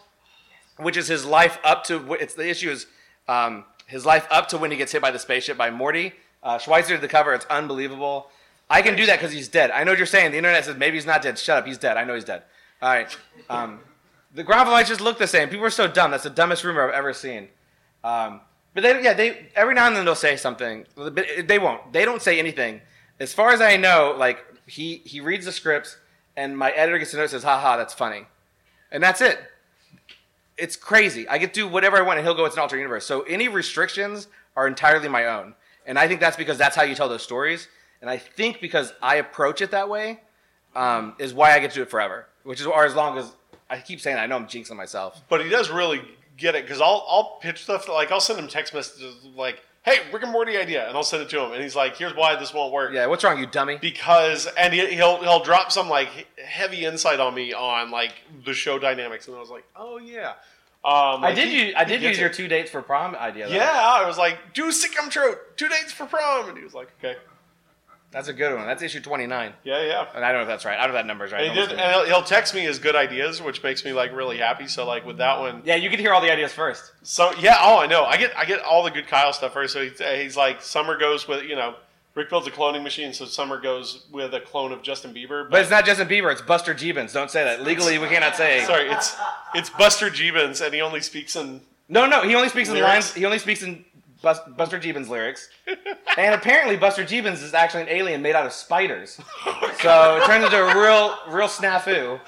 which is his life up to it's the issue is um, his life up to when he gets hit by the spaceship by Morty. Uh, Schweizer did the cover. It's unbelievable. I can do that because he's dead. I know what you're saying. The internet says maybe he's not dead. Shut up. He's dead. I know he's dead. All right. Um, the lights just look the same. People are so dumb. That's the dumbest rumor I've ever seen. Um, but they, yeah, they every now and then they'll say something. But they won't. They don't say anything. As far as I know, like he he reads the scripts, and my editor gets to know and says, "Ha ha, that's funny," and that's it. It's crazy. I get to do whatever I want, and he'll go, "It's an alternate universe." So any restrictions are entirely my own, and I think that's because that's how you tell those stories. And I think because I approach it that way, um, is why I get to do it forever. Which is or as long as I keep saying, I know I'm jinxing myself. But he does really get it because I'll I'll pitch stuff like I'll send him text messages like, "Hey, Rick and Morty idea," and I'll send it to him, and he's like, "Here's why this won't work." Yeah, what's wrong, you dummy? Because and he, he'll he'll drop some like heavy insight on me on like the show dynamics, and I was like, "Oh yeah." Um, I did he- use I did gets use your two dates for prom idea. Though. Yeah, I was like, "Do sitcom trope, two dates for prom," and he was like, "Okay, that's a good one. That's issue twenty nine. yeah, yeah." And I don't know if that's right. I don't know if that number's right. And he did, and he'll, he'll text me his good ideas, which makes me like really happy. So like with that one, yeah, you can hear all the ideas first. So yeah, oh I know. I get I get all the good Kyle stuff first. So he's, he's like Summer goes with you know Rick builds a cloning machine, so Summer goes with a clone of Justin Bieber. But it's not Justin Bieber. It's Buster Jeebins. Don't say that. Legally, we cannot say. sorry, it's it's Buster Jeebins, and he only speaks in. No, no. He only speaks in lines. He only speaks in Bus, Buster Jeebins lyrics. and apparently, Buster Jeebins is actually an alien made out of spiders. so it turns into a real, real snafu.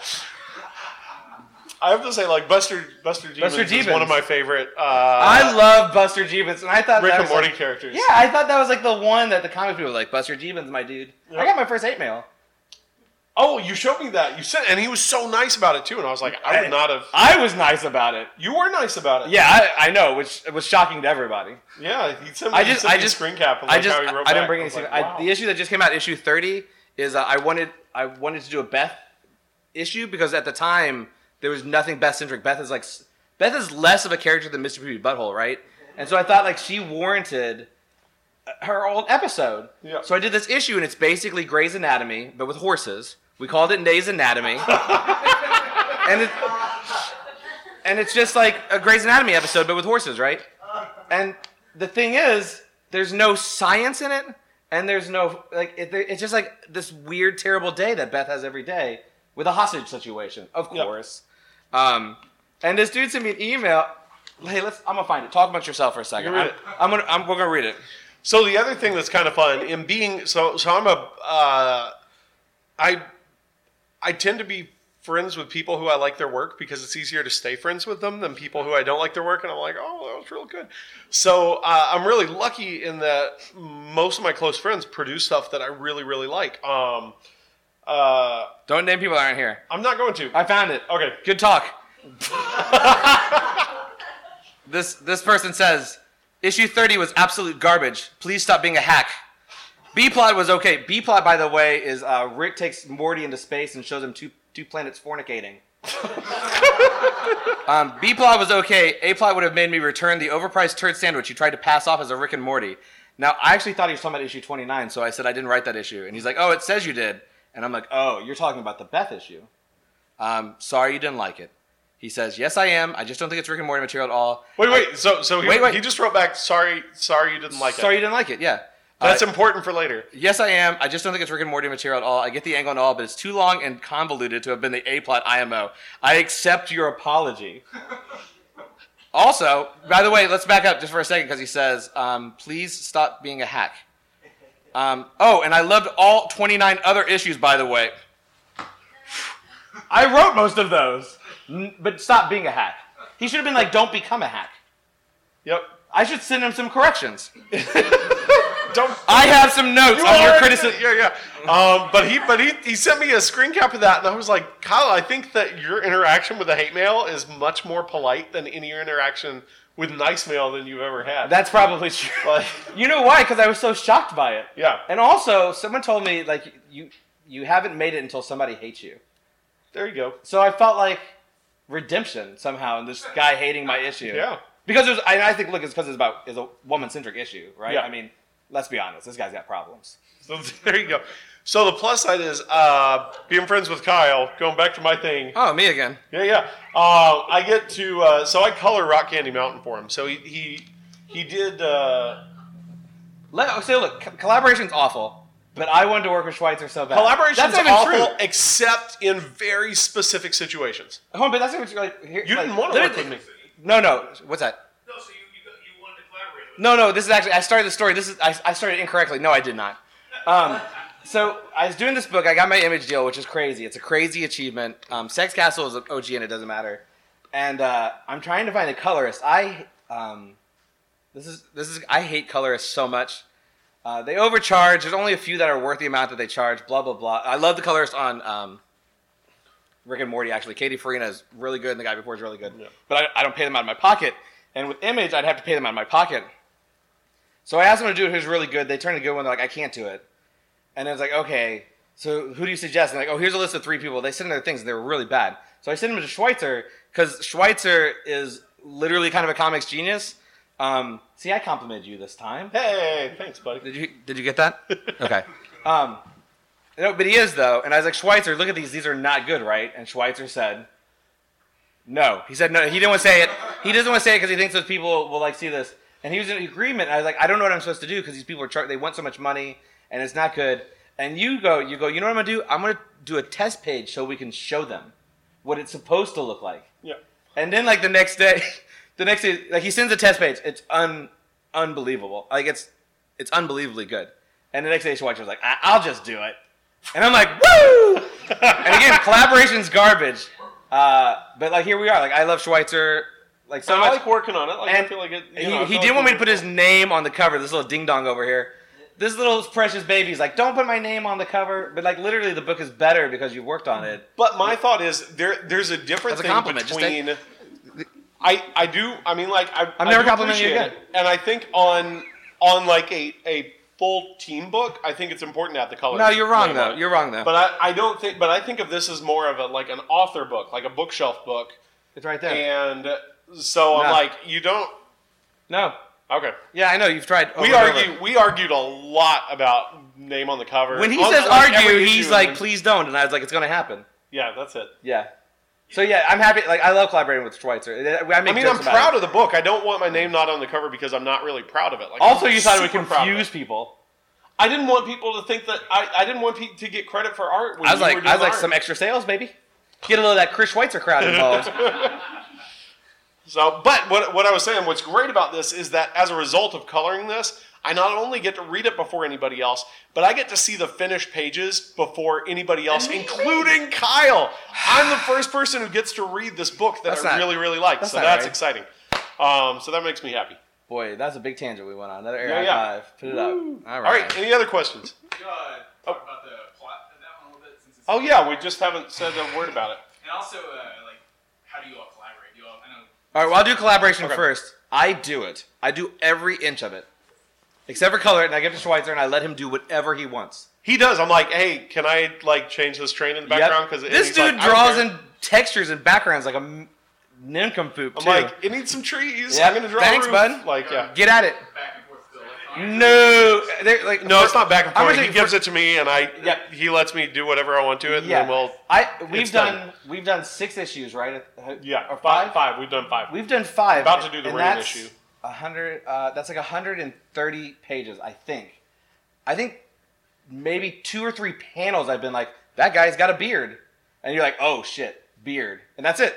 I have to say, like Buster Buster Jeebins, Buster is one of my favorite. Uh, I love Buster Jeebins, and I thought Rick that and was Morty like- characters. Yeah, I thought that was like the one that the comic people were like Buster Jeebins, my dude. Yeah. I got my first hate mail. Oh, you showed me that. You said, and he was so nice about it too. And I was like, I would not have. I was nice about it. You were nice about it. Yeah, I, I know, which was shocking to everybody. yeah. He sent me, I just, I a just, screen cap. Of I just, how he wrote I didn't bring anything. like, I, wow. the issue that just came out, issue thirty, is uh, I wanted, I wanted to do a Beth issue because at the time there was nothing Beth centric. Beth is like, Beth is less of a character than Mr. Poopy Butthole, right? And so I thought like she warranted her old episode. Yeah. So I did this issue, and it's basically Grey's Anatomy, but with horses. We called it Nay's Anatomy. [laughs] and it, and it's just like a Grey's Anatomy episode, but with horses, right? And the thing is, there's no science in it, and there's no like it, it's just like this weird, terrible day that Beth has every day with a hostage situation, of Yep. course. Um, and this dude sent me an email. Hey, let's. I'm gonna find it. Talk about yourself for a second. I'm. I'm gonna. I'm, we're gonna read it. So the other thing that's kind of fun in being so so I'm a uh, I I tend to be friends with people who I like their work because it's easier to stay friends with them than people who I don't like their work and I'm like oh that was real good. So uh, I'm really lucky in that most of my close friends produce stuff that I really really like. Um, uh, Don't name people that aren't here. I'm not going to. I found it. Okay. Good talk. [laughs] this this person says issue 30 was absolute garbage. Please stop being a hack. B plot was okay. B plot, by the way, is uh, Rick takes Morty into space and shows him two two planets fornicating. [laughs] um, B plot was okay. A plot would have made me return the overpriced turd sandwich you tried to pass off as a Rick and Morty. Now I actually thought he was talking about issue 29, so I said I didn't write that issue, and he's like, "Oh, it says you did," and I'm like, "Oh, you're talking about the Beth issue." Um, sorry you didn't like it. He says, "Yes, I am. I just don't think it's Rick and Morty material at all." Wait wait. So so he, Wait, wait. he just wrote back sorry sorry you didn't like it." sorry you didn't like it. Yeah. That's Uh, important for later. yes, I am. I just don't think it's Rick and Morty material at all. I get the angle and all, but it's too long and convoluted to have been the A plot IMO. I accept your apology. [laughs] also, by the way, let's back up just for a second because he says, um, "Please stop being a hack." Um, oh, and I loved all 29 other issues, by the way. I wrote most of those, N- but stop being a hack. He should have been like, "Don't become a hack." Yep. I should send him some corrections. [laughs] Don't I have some notes on your criticism. Yeah, yeah. Um, but he, but he, he sent me a screen cap of that, and I was like, Kyle, I think that your interaction with the hate mail is much more polite than any interaction with nice mail than you've ever had. That's probably true. [laughs] Like, [laughs] You know why? Because I was so shocked by it. yeah. And also, someone told me like you you haven't made it until somebody hates you. There you go. So I felt like redemption somehow in this guy hating my issue. Yeah. Because there's, was, and I think look, it's because it's about it's a woman centric issue, right? Yeah. I mean, let's be honest, this guy's got problems. So [laughs] there you go. So the plus side is uh, being friends with Kyle. Going back to my thing. Oh, me again. Yeah, yeah. Uh, I get to uh, so I color Rock Candy Mountain for him. So he he he did. Uh, Let so look, collaboration's awful, but I wanted to work with Schweizer so bad. Collaboration's that's not even awful, true. except in very specific situations. Hold on, but that's not even true. Like, here, You like, didn't want to work with me. No, no. What's that? No, so you, you, got- you wanted to collaborate with No, no. This is actually I started the story. This is I, I started incorrectly. No, I did not. Um, so I was doing this book. I got my image deal, which is crazy. It's a crazy achievement. Um, Sex Castle is an OG, and it doesn't matter. And uh, I'm trying to find a colorist. I um, this is this is I hate colorists so much. Uh, they overcharge. There's only a few that are worth the amount that they charge. Blah blah blah. I love the colorist on um, Rick and Morty. Actually, Katy Farina is really good, and the guy before is really good. Yeah. But I, I don't pay them out of my pocket. And with Image, I'd have to pay them out of my pocket. So I asked them to do it who's really good. They turned a good one. They're like, I can't do it. And I was like, okay, so who do you suggest? And they're like, oh, here's a list of three people. They sent in their things, and they were really bad. So I sent them to Schweizer because Schweizer is literally kind of a comics genius. Um, see, I complimented you this time. Hey, thanks, buddy. Did you did you get that? [laughs] Okay. Um, no, but he is though, and I was like, Schweizer, look at these. These are not good, right? And Schweizer said, No. He said no. He didn't want to say it. He doesn't want to say it because he thinks those people will like see this. And he was in agreement. And I was like, I don't know what I'm supposed to do because these people are char- they want so much money and it's not good. And you go, you go. You know what I'm gonna do? I'm gonna do a test page so we can show them what it's supposed to look like. Yeah. And then like the next day, [laughs] the next day, like he sends a test page. It's un unbelievable. Like it's it's unbelievably good. And the next day, Schweizer was like, I- "I'll just do it," and I'm like, "Woo!" and again, [laughs] collaboration's garbage. Uh, but like here we are. Like I love Schweizer like so So I much. like working on it. Like, I And feel like it. you he, know, he didn't like want me to put his name on the cover. This little ding dong over here. This little precious baby. baby's like, don't put my name on the cover. But like, literally, the book is better because you've worked on it. But my thought is there. There's a different As a thing compliment, just between. I I do. I mean, like I. I'm never complimenting you again. And I think on on like a a full team book, I think it's important to have the color. No, you're wrong though. You're wrong though. But I, I don't think. But I think of this as more of a like an author book, like a bookshelf book, it's right there. and so I'm like, you don't. No. Okay. Yeah, I know you've tried. We argue. We argued a lot about name on the cover. When he On- says argue, he's like, please don't, and I was like, it's gonna happen. Yeah, that's it. Yeah. So yeah, I'm happy. Like I love collaborating with Schweizer. I, I mean, I'm proud of the book. I don't want my name not on the cover because I'm not really proud of it. Like, Also, I'm you thought it would super proud of confuse it. people. I didn't want people to think that I, I didn't want people to get credit for art. When I was like, I was like, art. some extra sales, baby. Get a little of that Chris Schweizer crowd involved. [laughs] [laughs] So, but what what I was saying, what's great about this is that as a result of coloring this, I not only get to read it before anybody else, but I get to see the finished pages before anybody else, including Kyle. I'm the first person who gets to read this book that That's I not- really really like. that's So not that's right. exciting. Um, so that makes me happy. Boy, that's a big tangent we went on. Another air Yeah, high yeah. five. Put it up. All All right, any other questions? Uh, talk about the plot of that one a little bit since it's Oh yeah, we just haven't said a word about it. And also, uh, like, how do you all collaborate? Do you all, I know. All right, well, I'll do collaboration Okay. first. I do it. I do every inch of it, except for color it, and I give it to Schweizer, and I let him do whatever he wants. He does. I'm like, hey, can I like change this train in the background? Because this dude draws in textures and backgrounds like a m- nincompoop I'm too. like, it needs some trees. Yep. I'm gonna draw Thanks, a roof. bud. Like, yeah. Get at it. Back and forth still. Like, No, they're like No, it's not back and I'm forth. gonna He say- gives it to me, and I Yep. he lets me do whatever I want to it, and Yeah, then we'll I we've it's done, done. we've done six issues, right? Uh, yeah or five five. five. We've done five. We've done five. About to do the and rain that's issue. A hundred. Uh, that's like hundred and thirty pages, I think. I think maybe two or three panels. I've been like, that guy's got a beard, and you're like, oh shit, beard, and that's it.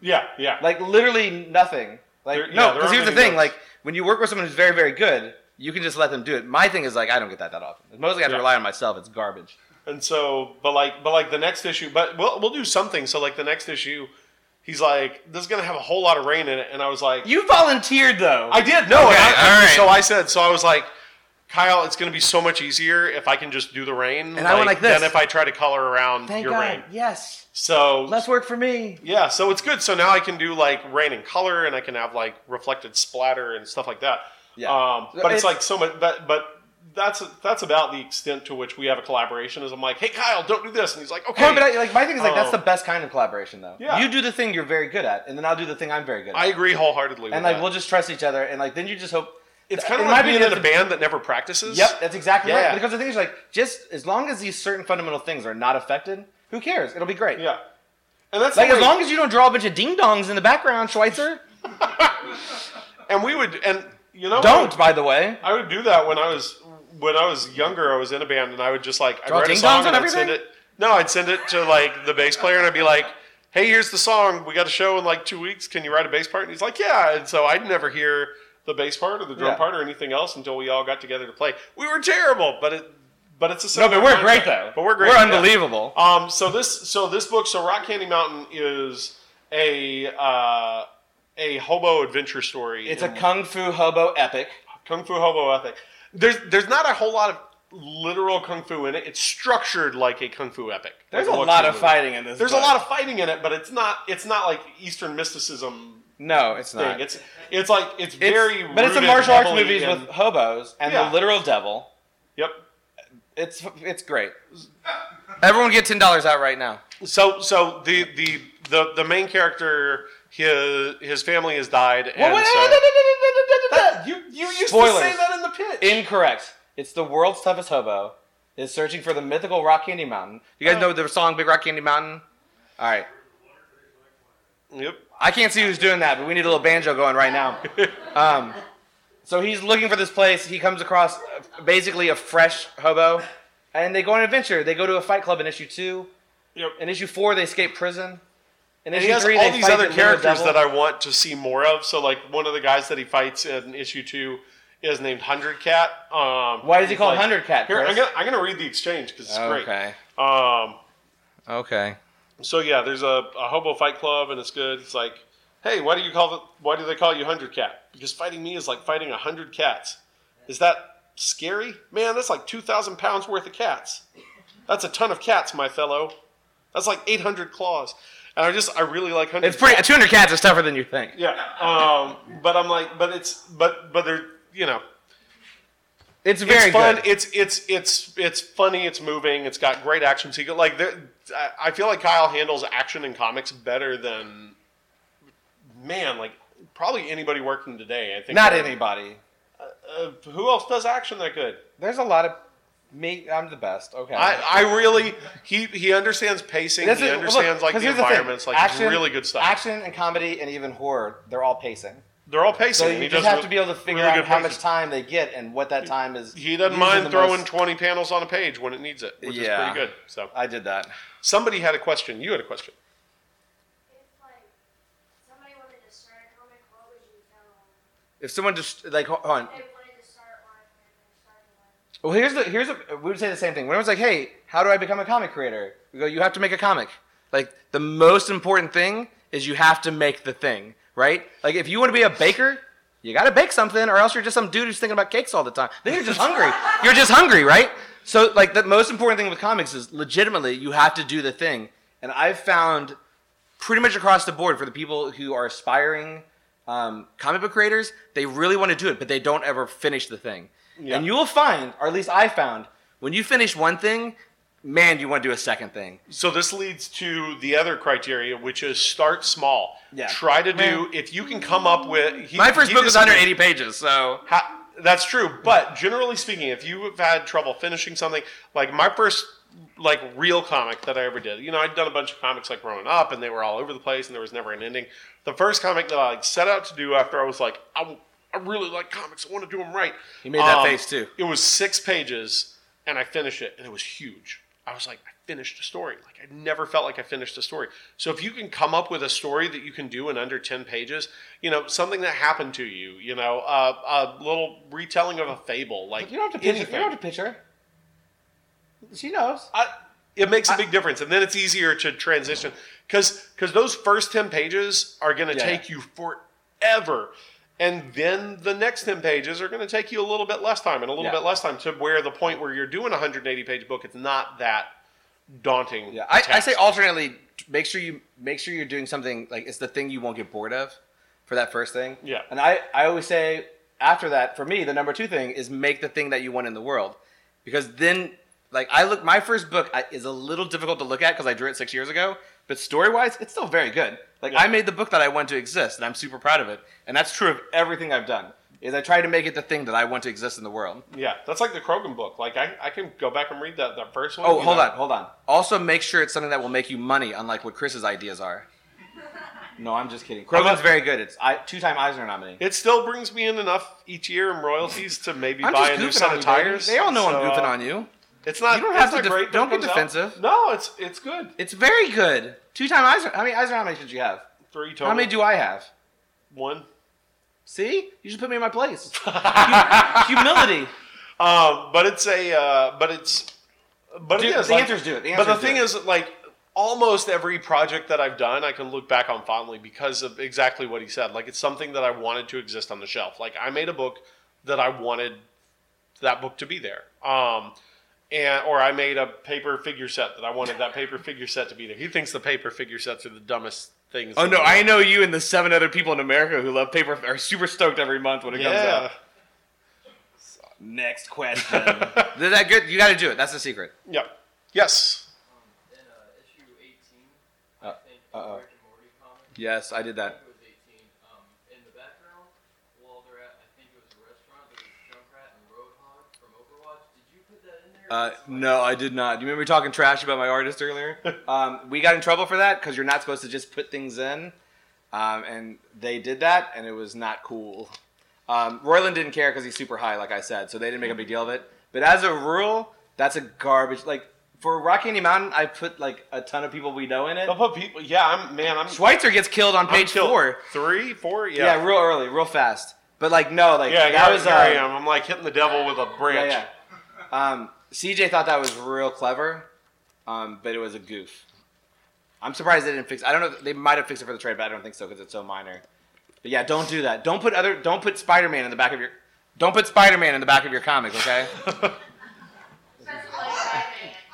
yeah, yeah. Like literally nothing. Like There- no, because aren't here's the thing. notes. Like when you work with someone who's very very good, you can just let them do it. My thing is like I don't get that that often. Mostly I have to rely on myself. It's garbage. And so, but like, but like the next issue, but we'll we'll do something. So like the next issue, he's like, this is gonna have a whole lot of rain in it, and I was like, You volunteered though. I did no. Okay, and I, all right. So I said, so I was like, Kyle, it's gonna be so much easier if I can just do the rain, And I went like this. than if I try to color around Thank your God. rain. Yes. So Less work for me. Yeah, so it's good. So now I can do like rain and color, and I can have like reflected splatter and stuff like that. Yeah. Um, but it's, It's- like so much. But but that's that's about the extent to which we have a collaboration. Is I'm like, hey Kyle, don't do this, and he's like, okay. No, but I, like my thing is like that's Oh. the um, best kind of collaboration though. Yeah. You do the thing you're very good at, and then I'll do the thing I'm very good at. I agree wholeheartedly. and with like that. we'll just trust each other, and like then you just hope. it's kind of like being in a band that never practices. Yep, that's exactly Yeah. right. Because the thing is like just as long as these certain fundamental things are not affected, who cares? It'll be great. Yeah. And that's Like as long as you don't draw a bunch of ding dongs in the background, Schweizer. [laughs] and we would and you know Don't, would- by the way. I would do that when I was when I was younger, I was in a band, and I would just like I Draw write a song and I'd send everything? it. No, I'd send it to like the bass player, and I'd be like, "Hey, here's the song. We got a show in like two weeks. Can you write a bass part?" And he's like, "Yeah." And so I'd never hear the bass part or the drum Yeah. part or anything else until we all got together to play. We were terrible, but it, but it's a No, similar but we're great though. But we're great. We're yeah. unbelievable. Um, so this, so this book, so Rock Candy Mountain is a uh, a hobo adventure story. It's a in- kung fu hobo epic. kung fu hobo ethic. There's there's not a whole lot of literal kung fu in it. It's structured like a kung fu epic. There's Like a lot of movie. fighting in this. There's book. a lot of fighting in it, but it's not it's not like Eastern mysticism No, it's thing. not. It's it's like it's, It's- very but it's a martial arts movies in- with hobos and Yeah. the literal devil. Yep. It's it's great. Everyone get ten dollars out right now. So so the the the, the main character his his family has died and Well, wait, so, wait, wait, That- you you used Spoilers. to say that in the pitch. Incorrect. It's the world's toughest hobo is searching for the mythical Rock Candy Mountain. You guys Oh. know the song Big Rock Candy Mountain? All right. yep. I can't see who's doing that, but we need a little banjo going right now. [laughs] Um, so he's looking for this place. He comes across uh, basically a fresh hobo, and they go on an adventure. They go to a fight club in issue two. Yep. In issue four, they escape prison. In And issue he has three, all they these fight other characters Devil. that I want to see more of. So, like, one of the guys that he fights in issue two is named Hundred Cat. Um, Why is he called like- Hundred Cat? Here, I'm gonna, I'm gonna read the exchange because it's great. Okay. Um, Okay. so yeah, there's a, a hobo fight club and it's good. It's like, hey, why do you call it? Why do they call you Hundred Cat? Because fighting me is like fighting a hundred cats. Is that scary? Man, that's like two thousand pounds worth of cats. That's a ton of cats, my fellow. That's like eight hundred claws. And I just, I really like hundred. It's pretty. 200 cats is tougher than you think. Yeah. Um, but I'm like, but it's, but, but they're, you know, It's very it's fun. good. It's, it's, it's, it's funny. It's moving. It's got great action sequence. Like, there- I- feel like Kyle handles action in comics better than, man, like probably anybody working today. I think. Not anybody. Uh, who else does action that good? There's a lot of me. I'm the best. Okay. I, I really, he, he understands pacing. He understands Look, like the environments. Like, action, really good stuff. Action and comedy and even horror, they're all pacing. They're all pacing. So you he just have to be able to figure really out how pacing. much time they get and what that time is. He doesn't mind throwing most- 20 panels on a page when it needs it, which Yeah. is pretty good. So I did that. somebody had a question. You had a question. If like somebody wanted to start a comic, what would you tell them? If someone just like hold on. They wanted to start one starting. Well, here's the here's a, we would say the same thing. When I was like, "Hey, how do I become a comic creator?" We go, "You have to make a comic." Like the most important thing is you have to make the thing, right? Like if you want to be a baker, you got to bake something, or else you're just some dude who's thinking about cakes all the time. Then you're just hungry. [laughs] You're just hungry, right? So like the most important thing with comics is legitimately you have to do the thing. And I've found pretty much across the board for the people who are aspiring um, comic book creators, they really want to do it, but they don't ever finish the thing. Yeah. And you will find, or at least I found, when you finish one thing, man, you want to do a second thing. So this leads to the other criteria, which is start small. Yeah. Try to do if you can come up with. He, My first book did was something- 180 pages, so Ha- that's true, but generally speaking, if you have had trouble finishing something, like my first like real comic that I ever did, you know, I'd done a bunch of comics like growing up, and they were all over the place, and there was never an ending. The first comic that I like, set out to do after I was like, I, I really like comics, I want to do them right. He made that um, face, too. It was six pages, and I finished it, and it was huge. I was like, I finished a story. Like I never felt like I finished a story. So if you can come up with a story that you can do in under ten pages, you know, something that happened to you, you know, uh, a little retelling of a fable, like you don't have to picture. You don't have to picture. She knows. I, it makes a big difference, and then it's easier to transition because because those first ten pages are going to Yeah. take you forever, and then the next ten pages are going to take you a little bit less time and a little Yeah. bit less time to where the point where you're doing a 180 page book, it's not that daunting. Yeah, I, I say alternately. Make sure you make sure you're doing something like it's the thing you won't get bored of for that first thing. Yeah. And I I always say after that for me the number two thing is make the thing that you want in the world, because then like I look my first book is a little difficult to look at because I drew it six years ago, but story wise it's still very good. Like Yeah. I made the book that I want to exist, and I'm super proud of it. And that's true of everything I've done. Is I try to make it the thing that I want to exist in the world. Yeah, that's like the Crogan book. Like I, I can go back and read that that first one. Oh, hold know. on, hold on. Also, make sure it's something that will make you money, unlike what Chris's ideas are. [laughs] No, I'm just kidding. Crogan's very good. It's I, two-time Eisner nominee. It still brings me in enough each year in royalties to maybe [laughs] buy a new set of you, tires. They all know So, I'm goofing uh, on you. It's not. You don't have to def- great. don't get comes out. defensive. No, it's it's good. It's very good. Two-time Eisner. How many Eisner nominations do you have? Three total. How many do I have? one? See, you should put me in my place. [laughs] Humility. Um, but it's a. Uh, but it's. But Dude, it is. the like- answers do it. The but the thing it. is, like, almost every project that I've done, I can look back on fondly because of exactly what he said. Like, it's something that I wanted to exist on the shelf. Like, I made a book that I wanted that book to be there. Um, and or I made a paper figure set that I wanted that paper figure set to be there. He thinks the paper figure sets are the dumbest things. Oh no, the I know you and the seven other people in America who love paper are super stoked every month when it comes Yeah. out. Next question. [laughs] Is that good? You got to do it. That's the secret. Yep. Yes. In uh, 18, Uh, uh-oh. Rick and Morty comic. Yes, I did that. think it was 18. Um, in the background, while they're at, I think it was a restaurant, there was Junkrat and Roadhog from Overwatch. Did you put that in there? Uh, no, I did not. Do you remember talking trash about my artist earlier? [laughs] um, we got in trouble for that because you're not supposed to just put things in, um, and they did that, and it was not cool. Um, Roiland didn't care because he's super high, like I said, so they didn't make a big deal of it. But as a rule, that's a garbage. Like for Rock Candy Mountain, I put like a ton of people we know in it. I'll put people. Yeah, I'm man. I'm Schweizer gets killed on I'm page killed. four. Three, four. Yeah. Yeah. real early, real fast. But like no, like Yeah, that here, was uh, I am. I'm like hitting the devil with a branch. Yeah, yeah. Um, CJ thought that was real clever, um, but it was a goof. I'm surprised they didn't fix. I don't know. They might have fixed it for the trade, but I don't think so because it's so minor. But yeah, don't do that. Don't put other. Don't put Spider-Man in the back of your. Don't put Spider-Man in the back of your comic, okay? [laughs]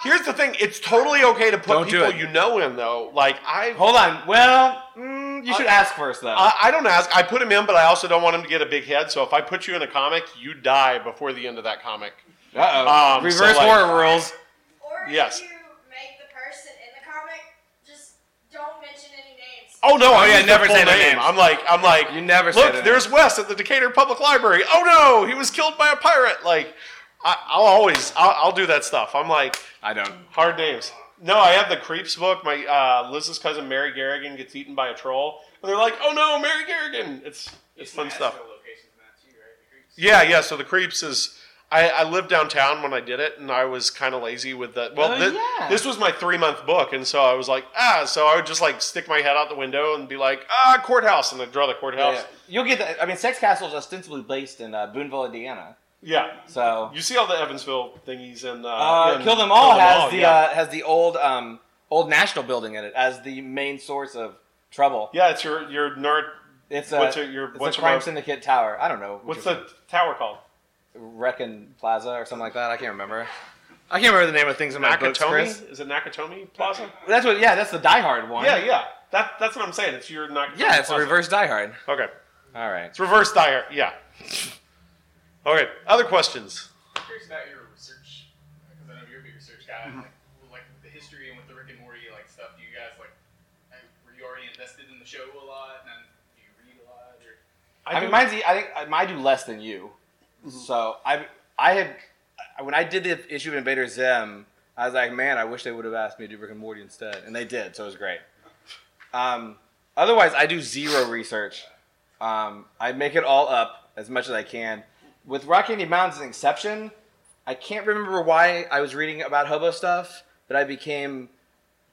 Here's the thing: it's totally okay to put Don't people you know in, though. Like I, Hold on. Well, mm, you should Uh, ask first, though. I, I don't ask. I put him in, but I also don't want him to get a big head. So if I put you in a comic, you die before the end of that comic. Uh oh. um, Reverse so, like- horror rules. Or Yes. you make the person in the comic, just don't mention any names. Oh no! Oh, I yeah, use never the say their name. names. I'm like, I'm like, You never say look. their There's Wes at the Decatur Public Library. Oh no, he was killed by a pirate. Like, I, I'll always, I'll, I'll do that stuff. I'm like, I don't. hard names. No, I have the Creeps book. My uh, Liz's cousin Mary Garrigan gets eaten by a troll, and they're like, "Oh no, Mary Garrigan!" It's it's fun stuff. Locations in that too, right? The creeps. Yeah, yeah. So the Creeps is. I, I lived downtown when I did it, and I was kind of lazy with the. Well, Oh, thi- yeah. this was my three month book, and so I was like, ah. So I would just like stick my head out the window and be like, ah, courthouse, and I'd draw the courthouse. yeah. You'll get that. I mean, Sex Castle is ostensibly based in uh, Boonville, Indiana. Yeah. So You see all the Evansville thingies in. Uh, Uh, Kill Them All Kill has the yeah. uh, has the old um, old national building in it as the main source of trouble. yeah, it's your your nerd. It's a What's it- your- it's what's a crime syndicate tower. I don't know. What's the tower called? Is? Reckon Plaza or something like that? I can't remember. I can't remember the name of things in my books, Chris. Nakatomi? Is it Nakatomi Plaza? That's what. Yeah, that's the Die Hard one. Yeah, yeah. That that's what I'm saying. It's your Nakatomi. Yeah, it's a reverse Die Hard. Okay, All right. it's reverse Die Hard. Yeah. Okay. Other questions? I'm curious about your research because I know you're a big research guy. Like, with, like the history and with the Rick and Morty like stuff. Do you guys like? uh, Were you already invested in the show a lot, and then do you read a lot? Or I, mean, mine's. e- I think I- mine do less than you. So I I had when I did the issue of Invader Zim, I was like, man, I wish they would have asked me to do Rick and Morty instead, and they did, so it was great. Um, otherwise, I do zero research. Um, I make it all up as much as I can. With Rock Candy Mountain's an exception. I can't remember why I was reading about hobo stuff, but I became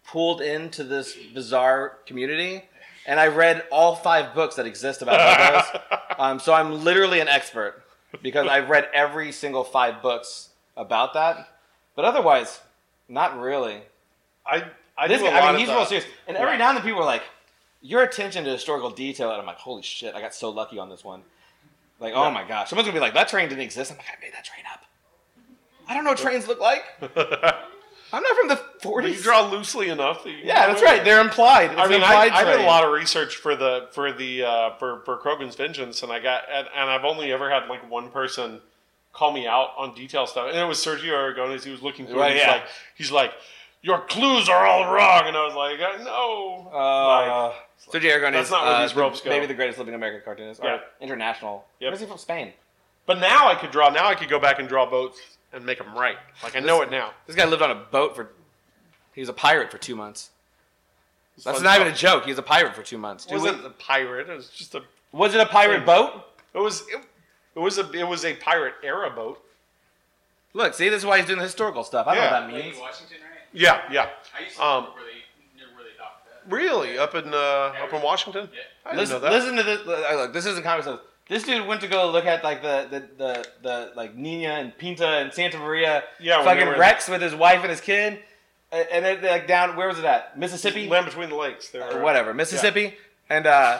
pulled into this bizarre community, and I read all five books that exist about hobos. [laughs] um, so I'm literally an expert because I've read every single five books about that. But otherwise, not really. I I This do a guy, I lot mean, he's the- real serious. And every now and then people are like, "Your attention to historical detail," and I'm like, "Holy shit! I got so lucky on this one." Like, oh my gosh, someone's gonna be like, "That train didn't exist." I'm like, "I made that train up." I don't know what trains look like. [laughs] I'm not from the But 40s. you draw loosely enough. That you yeah, that's right. They're implied. It's I mean, I, implied I did a lot of research for the for the uh, for for Crogan's Vengeance, and I got and, and I've only ever had like one person call me out on detail stuff, and it was Sergio Aragones. He was looking through. Right, it. He's yeah. like, he's like, your clues are all wrong, and I was like, uh, no. Uh, Sergio Aragonés, That's not where uh, these ropes the- go. Maybe the greatest living American cartoonist. Yeah. Or international. Yep. Where's he from? Spain. But now I could draw. Now I could go back and draw boats and make them right. Like I know it now. This guy lived on a boat for. He was a pirate for two months. It's That's fun not even a joke. He was a pirate for two months. It Two wasn't weeks. a pirate. It was just a. Was it a pirate Thing. boat? It was. It, it was a. It was a pirate era boat. Look, see, this is why he's doing the historical stuff. I know what that Lake means. Washington, right? Yeah, yeah. I used to Um, live where they near where they docked that. Really, up in uh, up in Washington. Yeah. I didn't Listen, know that. listen to this. Look, this isn't comic stuff. This dude went to go look at like the the the, the like Nina and Pinta and Santa Maria Yeah, fucking were in- with his wife and his kid, and and then like down where was it at Mississippi Land between the lakes. There, or whatever Mississippi, and uh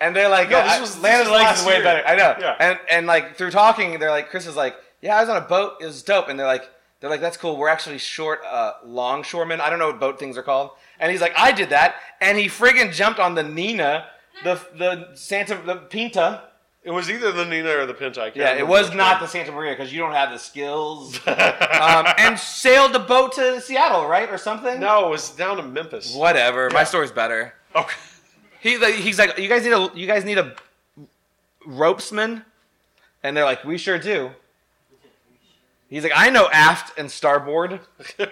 and they're like No, uh, this was- I- Land this of the was Lakes last is way year. better. I know. Yeah. And and like through talking, they're like Chris is like yeah I was on a boat it was dope, and they're like they're like that's cool we're actually short uh longshoremen I don't know what boat things are called, and he's like I did that, and he friggin' jumped on the Nina, the the Santa the Pinta. It was either the Nina or the Pinta. I can't Yeah, it was not one. the Santa Maria because you don't have the skills. [laughs] um, and sailed the boat to Seattle, right, or something. No, it was down to Memphis. Whatever. My story's better. Okay. He's like, he's like, you guys need a, you guys need a ropesman, and they're like, we sure do. He's like, I know aft and starboard. [laughs]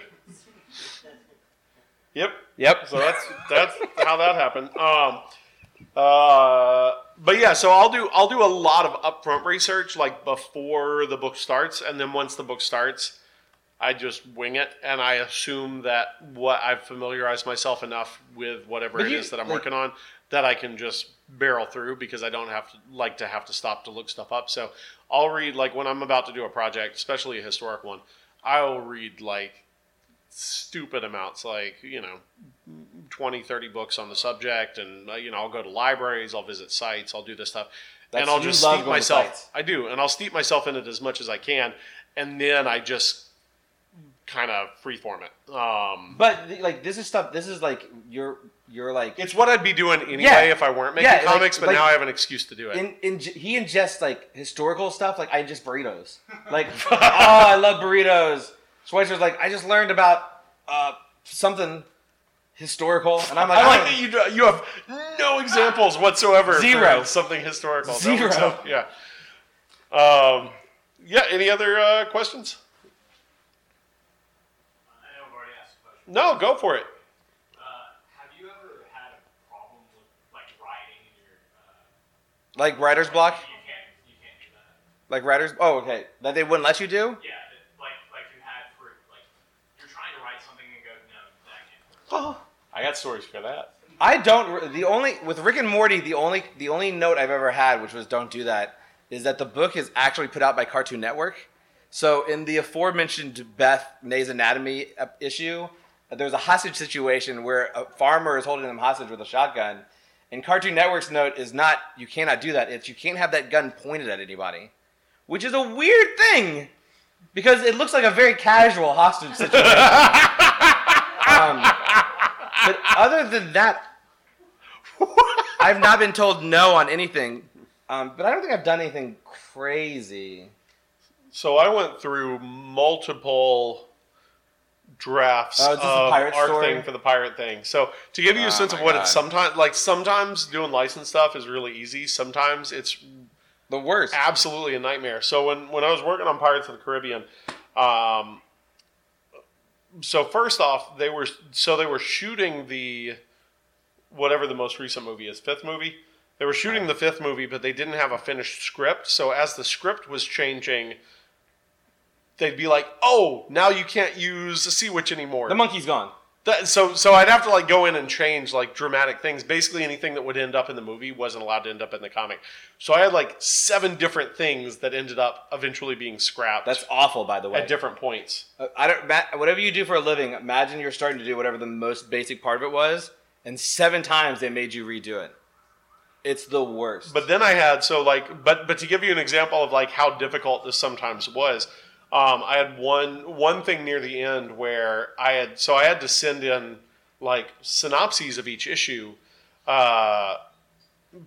Yep. Yep. So that's that's how that happened. Um, uh, but yeah, so I'll do I'll do a lot of upfront research like before the book starts, and then once the book starts, I just wing it, and I assume that what I've familiarized myself enough with whatever But it you- is that I'm like- working on that I can just barrel through because I don't have to like to have to stop to look stuff up. So I'll read like when I'm about to do a project, especially a historic one, I'll read like stupid amounts like you know 20 30 books on the subject and uh, you know i'll go to libraries i'll visit sites i'll do this stuff That's- and i'll just steep myself i do and i'll steep myself in it as much as i can and then i just kind of freeform it um, But like, this is stuff. This is like you're you're like it's what i'd be doing anyway Yeah. if i weren't making Yeah, like- comics but like- now i have an excuse to do it in, in he ingests like historical stuff. Like I ingest burritos. Like [laughs] oh, I love burritos. Schweizer's like I just learned about uh, something historical, and I'm like, I I like that you do- you have no examples [laughs] whatsoever. for Zero. something historical. Zero. works Yeah. Um, yeah. Any other uh, questions? I know I've already asked question. No, go for it. Uh, have you ever had a problem with like writing in your? Uh, like writer's block. You can't. You can't do that. Like writers. Oh, okay. That they wouldn't let you do. Yeah, that, like like you had for like you're trying to write something and go no that can't. work. Oh. [gasps] I got stories for that. I don't. The only with Rick and Morty, the only the only note I've ever had, which was "Don't do that," is that the book is actually put out by Cartoon Network. So in the aforementioned Beth Nay's Anatomy uh, issue, there's a hostage situation where a farmer is holding them hostage with a shotgun, and Cartoon Network's note is not "You cannot do that." It's "You can't have that gun pointed at anybody," which is a weird thing because it looks like a very casual hostage [laughs] situation. Other than that, I've not been told no on anything. Um, but I don't think I've done anything crazy. So I went through multiple drafts Oh, is this the of our story? thing for the pirate thing. So to give you Oh a sense of what God. it's sometimes like, sometimes doing license stuff is really easy. Sometimes it's The worst. absolutely a nightmare. So when when I was working on Pirates of the Caribbean, um, so first off, they were so they were shooting the whatever the most recent movie is, fifth movie. They were shooting the fifth movie, but they didn't have a finished script. So as the script was changing, they'd be like, "Oh, now you can't use the Sea Witch anymore." The monkey's gone. That, so so I'd have to like go in and change like dramatic things. Basically anything that would end up in the movie wasn't allowed to end up in the comic. So I had like seven different things that ended up eventually being scrapped That's awful, by the way. at different points. Uh, I don't. Ma- whatever you do for a living, imagine you're starting to do whatever the most basic part of it was, and seven times they made you redo it. It's the worst. But then I had so like but but to give you an example of like how difficult this sometimes was, um, I had one one thing near the end where I had so I had to send in like synopses of each issue uh,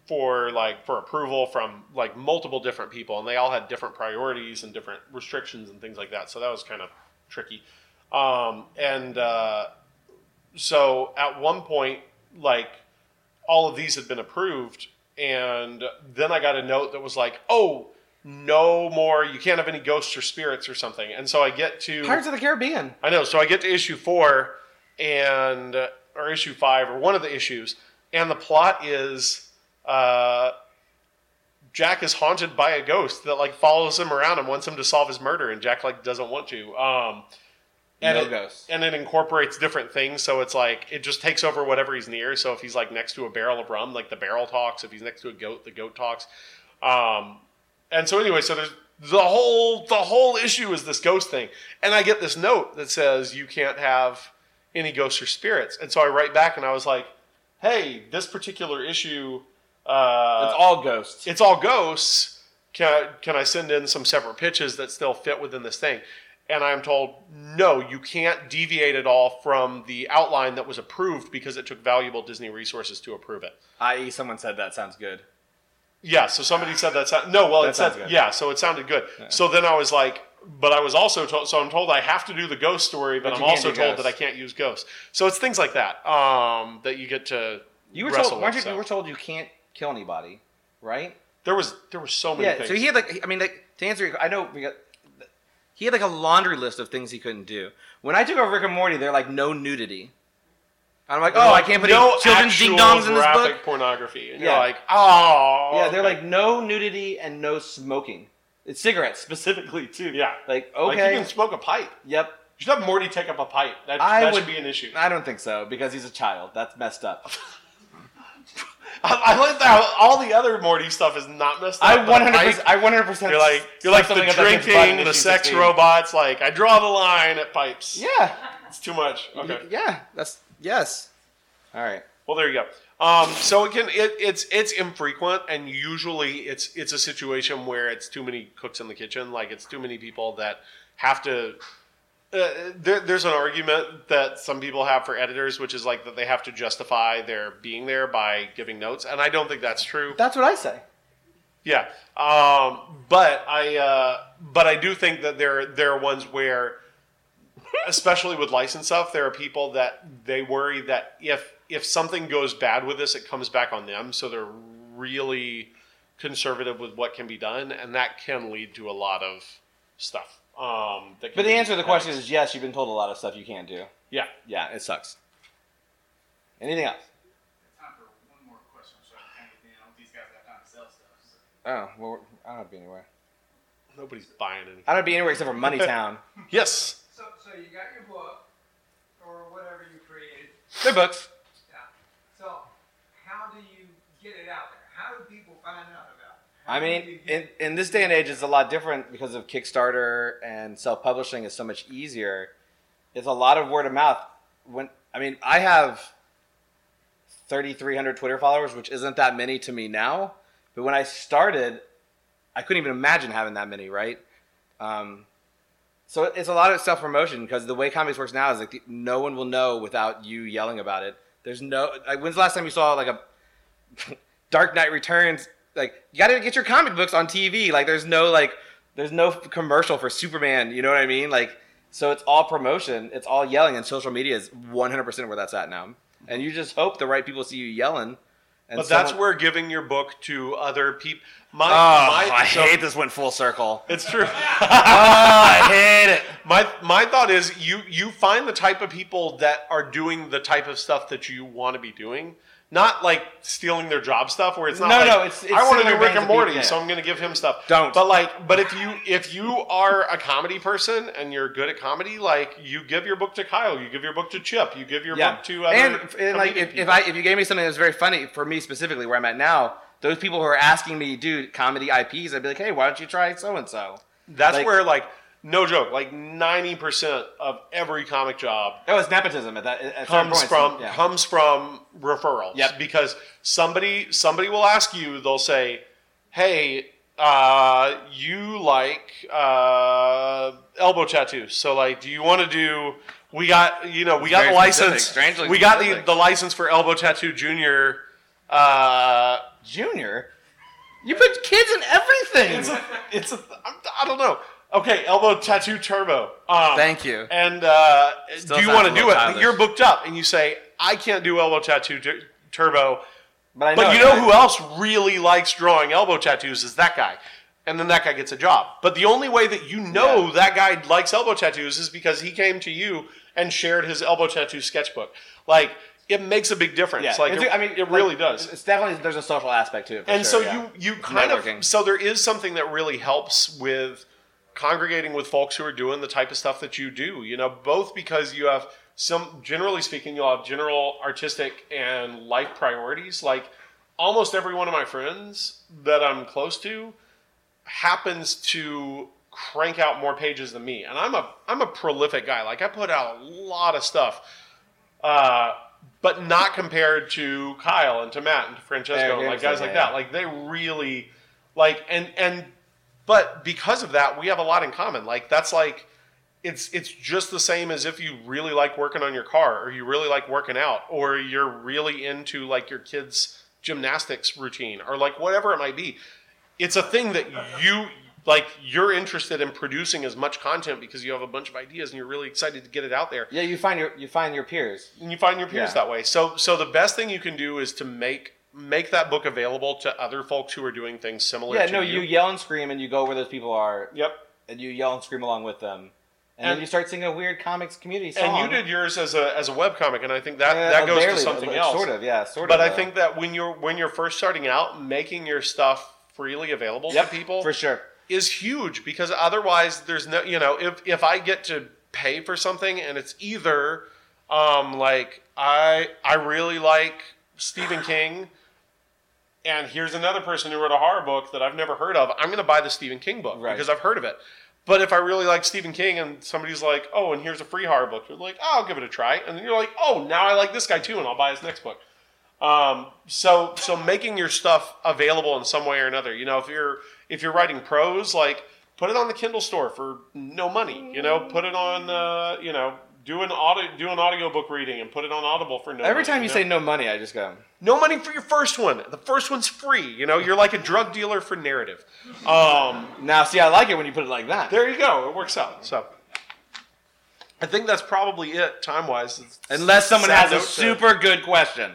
for like for approval from like multiple different people, and they all had different priorities and different restrictions and things like that. So that was kind of tricky. Um, and uh, so at one point, like all of these had been approved, and then I got a note that was like, "Oh, no more! You can't have any ghosts or spirits or something." And so I get to Pirates of the Caribbean. I know. So I get to issue four, and or issue five or one of the issues, and the plot is uh, Jack is haunted by a ghost that like follows him around and wants him to solve his murder, and Jack like doesn't want to. Um, and No it, ghosts. and it incorporates different things, so it's like it just takes over whatever he's near. So if he's like next to a barrel of rum, like the barrel talks. If he's next to a goat, the goat talks. Um, and so anyway, so there's the whole the whole issue is this ghost thing, and I get this note that says you can't have any ghosts or spirits, and so I write back and I was like, hey, this particular issue, uh, it's all ghosts. it's all ghosts. Can I, can I send in some separate pitches that still fit within this thing? And I'm told, no, you can't deviate at all from the outline that was approved because it took valuable Disney resources to approve it. I.e., someone said that sounds good. Yeah, so somebody said that. Sound, no, well, That it said good. yeah, so it sounded good. So then I was like, but I was also told. So I'm told I have to do the ghost story, but, But I'm you can't also do told that I can't use ghosts. So it's things like that um, that you get to. You were wrestle told, weren't you, so. you were told you can't kill anybody, right? There was there were so many Yeah. things. So he had like, I mean, like to answer, your, I know we got. He had like a laundry list of things he couldn't do. When I took over Rick and Morty, they're like no nudity. I'm like, oh, I can't put no children's ding dongs in this book. pornography. And Yeah. you're like, oh. Yeah, they're okay. like no nudity and no smoking. It's cigarettes specifically too. Yeah. Like Like okay, you can smoke a pipe. yep. You should have Morty take up a pipe. That, I that would should be an issue. I don't think so because he's a child. That's messed up. [laughs] I, I like that. All the other Morty stuff is not messed up. I but a 100. pipe, percent I 100. percent You're like you're like the drinking, the sex robots. Like I draw the line at pipes. Yeah. it's too much. Okay. Yeah. That's yes. All right. Well, there you go. Um, so it can it, it's it's infrequent, and usually it's it's a situation where it's too many cooks in the kitchen. Like it's too many people that have to. Uh, there, there's an argument that some people have for editors, which is like that they have to justify their being there by giving notes, and I don't think that's true. That's what I say. Yeah, um, but I uh, but I do think that there there are ones where, especially with license stuff, there are people that they worry that if if something goes bad with this, it comes back on them. So they're really conservative with what can be done, and that can lead to a lot of stuff. Um, that can But the answer to the question is yes. You've been told a lot of stuff you can't do. yeah. Yeah, it sucks. Anything else? Time for one more question. I'm sure I can get in. I don't think these guys have time to sell stuff. So. Oh, well, we're- I don't have to be anywhere. Nobody's buying anything. I don't have to be anywhere except for Moneytown. [laughs] Yes. So, so you got your book, or whatever you created. They're books. Yeah. So, how do you get it out there? How do people find out about it? I How do mean, in, in this day and age, it's a lot different because of Kickstarter and self publishing is so much easier. It's a lot of word of mouth. When I mean, I have 3,300 Twitter followers, which isn't that many to me now. But when I started, I couldn't even imagine having that many, right? Um, so it's a lot of self promotion because the way comics works now is like the, no one will know without you yelling about it. There's no like when's the last time you saw like a [laughs] Dark Knight Returns? Like you got to get your comic books on TV. Like there's no like there's no commercial for Superman. You know what I mean? Like so it's all promotion. It's all yelling, and social media is 100 percent where that's at now. And you just hope the right people see you yelling. And But that's someone- where giving your book to other people. My, Oh, my, I so- hate this went full circle. It's true. oh, [laughs] I hate it. My my thought is you you find the type of people that are doing the type of stuff that you want to be doing, not like stealing their job stuff. Where it's not No, like no, it's- it's I want to do Rick and Morty, so I'm going to give him stuff. Don't. But like, but if you if you are a comedy person and you're good at comedy, like you give your book to Kyle, you give your book to Chip, you give your yeah. book to other and, and like if, if. I if you gave me something that's very funny for me specifically where I'm at now, those people who are asking me to do comedy IPs, I'd be like, hey, why don't you try so and so? that's like- where like no joke, like ninety percent of every comic job That was nepotism at that. At comes points. from yeah. comes from referrals. Yep. Because somebody somebody will ask you, they'll say, "Hey, uh, you like uh, elbow tattoos? So like, do you want to do? We got you know we got the license. specific, we got the, specific. the license for elbow tattoo junior. Uh, Junior. You put kids in everything. it's a, it's a, I don't know. Okay, elbow tattoo turbo. Um, Thank you. And uh, do you want to do it? Childish. You're booked up, and you say, "I can't do elbow tattoo tur- turbo." but I know, But you know who else really likes drawing elbow tattoos is that guy. And then that guy gets a job. But the only way that you know Yeah. that guy likes elbow tattoos is because he came to you and shared his elbow tattoo sketchbook. Like it makes a big difference. Yeah, like it, I mean, it like, really does. It's definitely there's a social aspect to it. And sure, so yeah. you you kind Networking. of so there is something that really helps with congregating with folks who are doing the type of stuff that you do you know both because you have some generally speaking you'll have general artistic and life priorities like almost every one of my friends that i'm close to happens to crank out more pages than me and i'm a i'm a prolific guy like i put out a lot of stuff uh, but not compared to Kyle and to Matt and to Francesco and like guys yeah, like yeah. that. Like they really like and and but because of that, we have a lot in common. Like that's like it's it's just the same as if you really like working on your car or you really like working out or you're really into like your kids gymnastics routine or like whatever it might be. It's a thing that you like you're interested in producing as much content because you have a bunch of ideas and you're really excited to get it out there yeah, you find your you find your peers. and you find your peers Yeah. that way. So so the best thing you can do is to make make that book available to other folks who are doing things similar Yeah, no, you. you yell and scream, and you go where those people are, Yep. and you yell and scream along with them, and, And- then you start singing a weird comics community song. And you did yours as a as a webcomic and I think that Yeah, that goes barely, to something else. Sort of, yeah, sort but of. But I though. think that when you're when you're first starting out, making your stuff freely available yep, to people for sure. is huge because otherwise there's no you know if if I get to pay for something and it's either um like I I really like Stephen King and here's another person who wrote a horror book that I've never heard of I'm going to buy the Stephen King book Right. because I've heard of it but if I really like Stephen King and somebody's like oh and here's a free horror book you're like oh, I'll give it a try and then you're like oh now I like this guy too and I'll buy his next book um, so so making your stuff available in some way or another. You know, if you're if you're writing prose, like put it on the Kindle store for no money. You know, put it on uh, you know do an audio do an audiobook reading and put it on Audible for no. Every money, time you know? say no money, I just go. no money for your first one, the first one's free. You know, you're like a drug dealer for narrative. Um, Now, see, I like it when you put it like that. there you go. It works out. So. I think that's probably it time wise. Unless someone has a super good question.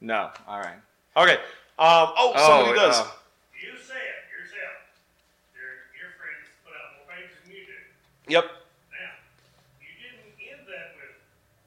No. All right. Okay. Um, oh, somebody does. uh, You say it yourself. Your, your friends put out more pages than you do. Yep. Now, you didn't end that with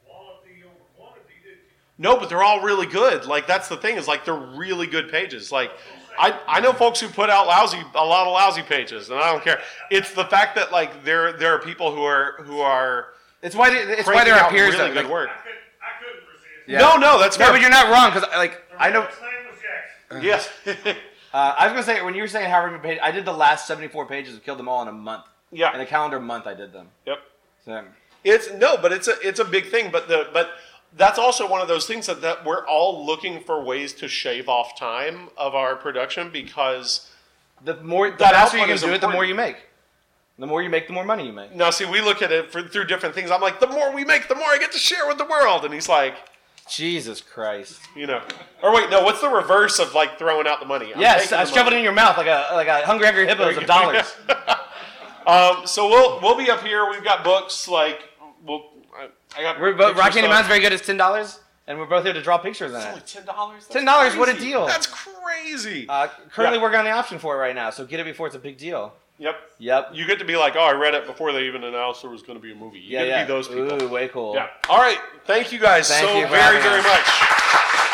quality over quantity, did you? No, but they're all really good. Like that's the thing is like they're really good pages. Like I, I know folks who put out lousy a lot of lousy pages, and I don't care. It's the fact that like there there are people who are who are it's why they- it's why there are out peers really that good like, work. I, could, I couldn't resist. Yeah. No, no, that's No, fair. but you're not wrong because like The I know. name was Jackson. yes. [laughs] Uh, I was gonna say when you were saying however many pages, I did the last 74 pages of Kill Them All in a month. Yeah. In a calendar month, I did them. Yep. So It's no, but it's a it's a big thing. But the but that's also one of those things that, that we're all looking for ways to shave off time of our production because the more the That faster you can do it, the more you make. The more you make, the more money you make. now see we look at it for, through different things. I'm like the more we make, the more I get to share with the world, and he's like. Jesus Christ. You know, or wait, no. What's the reverse of like throwing out the money? I'm Yes, I shove it in your mouth like a like a hungry hungry hippos of dollars. [laughs] Um, so we'll we'll be up here. We've got books like we'll. I, I got. We're both picture Rock Candy stuff. Mountain's very good. It's ten dollars, and we're both here to draw pictures in It's only it. ten dollars. $10, what a deal. That's crazy. Uh, currently Yeah. working on the option for it right now, so get it before it's a big deal. yep. Yep. You get to be like, oh, I read it before they even announced there was going to be a movie. You Yeah, get to yeah. be those people. Ooh, way cool. Yeah. All right. Thank you guys Thank so you for very having very us. much.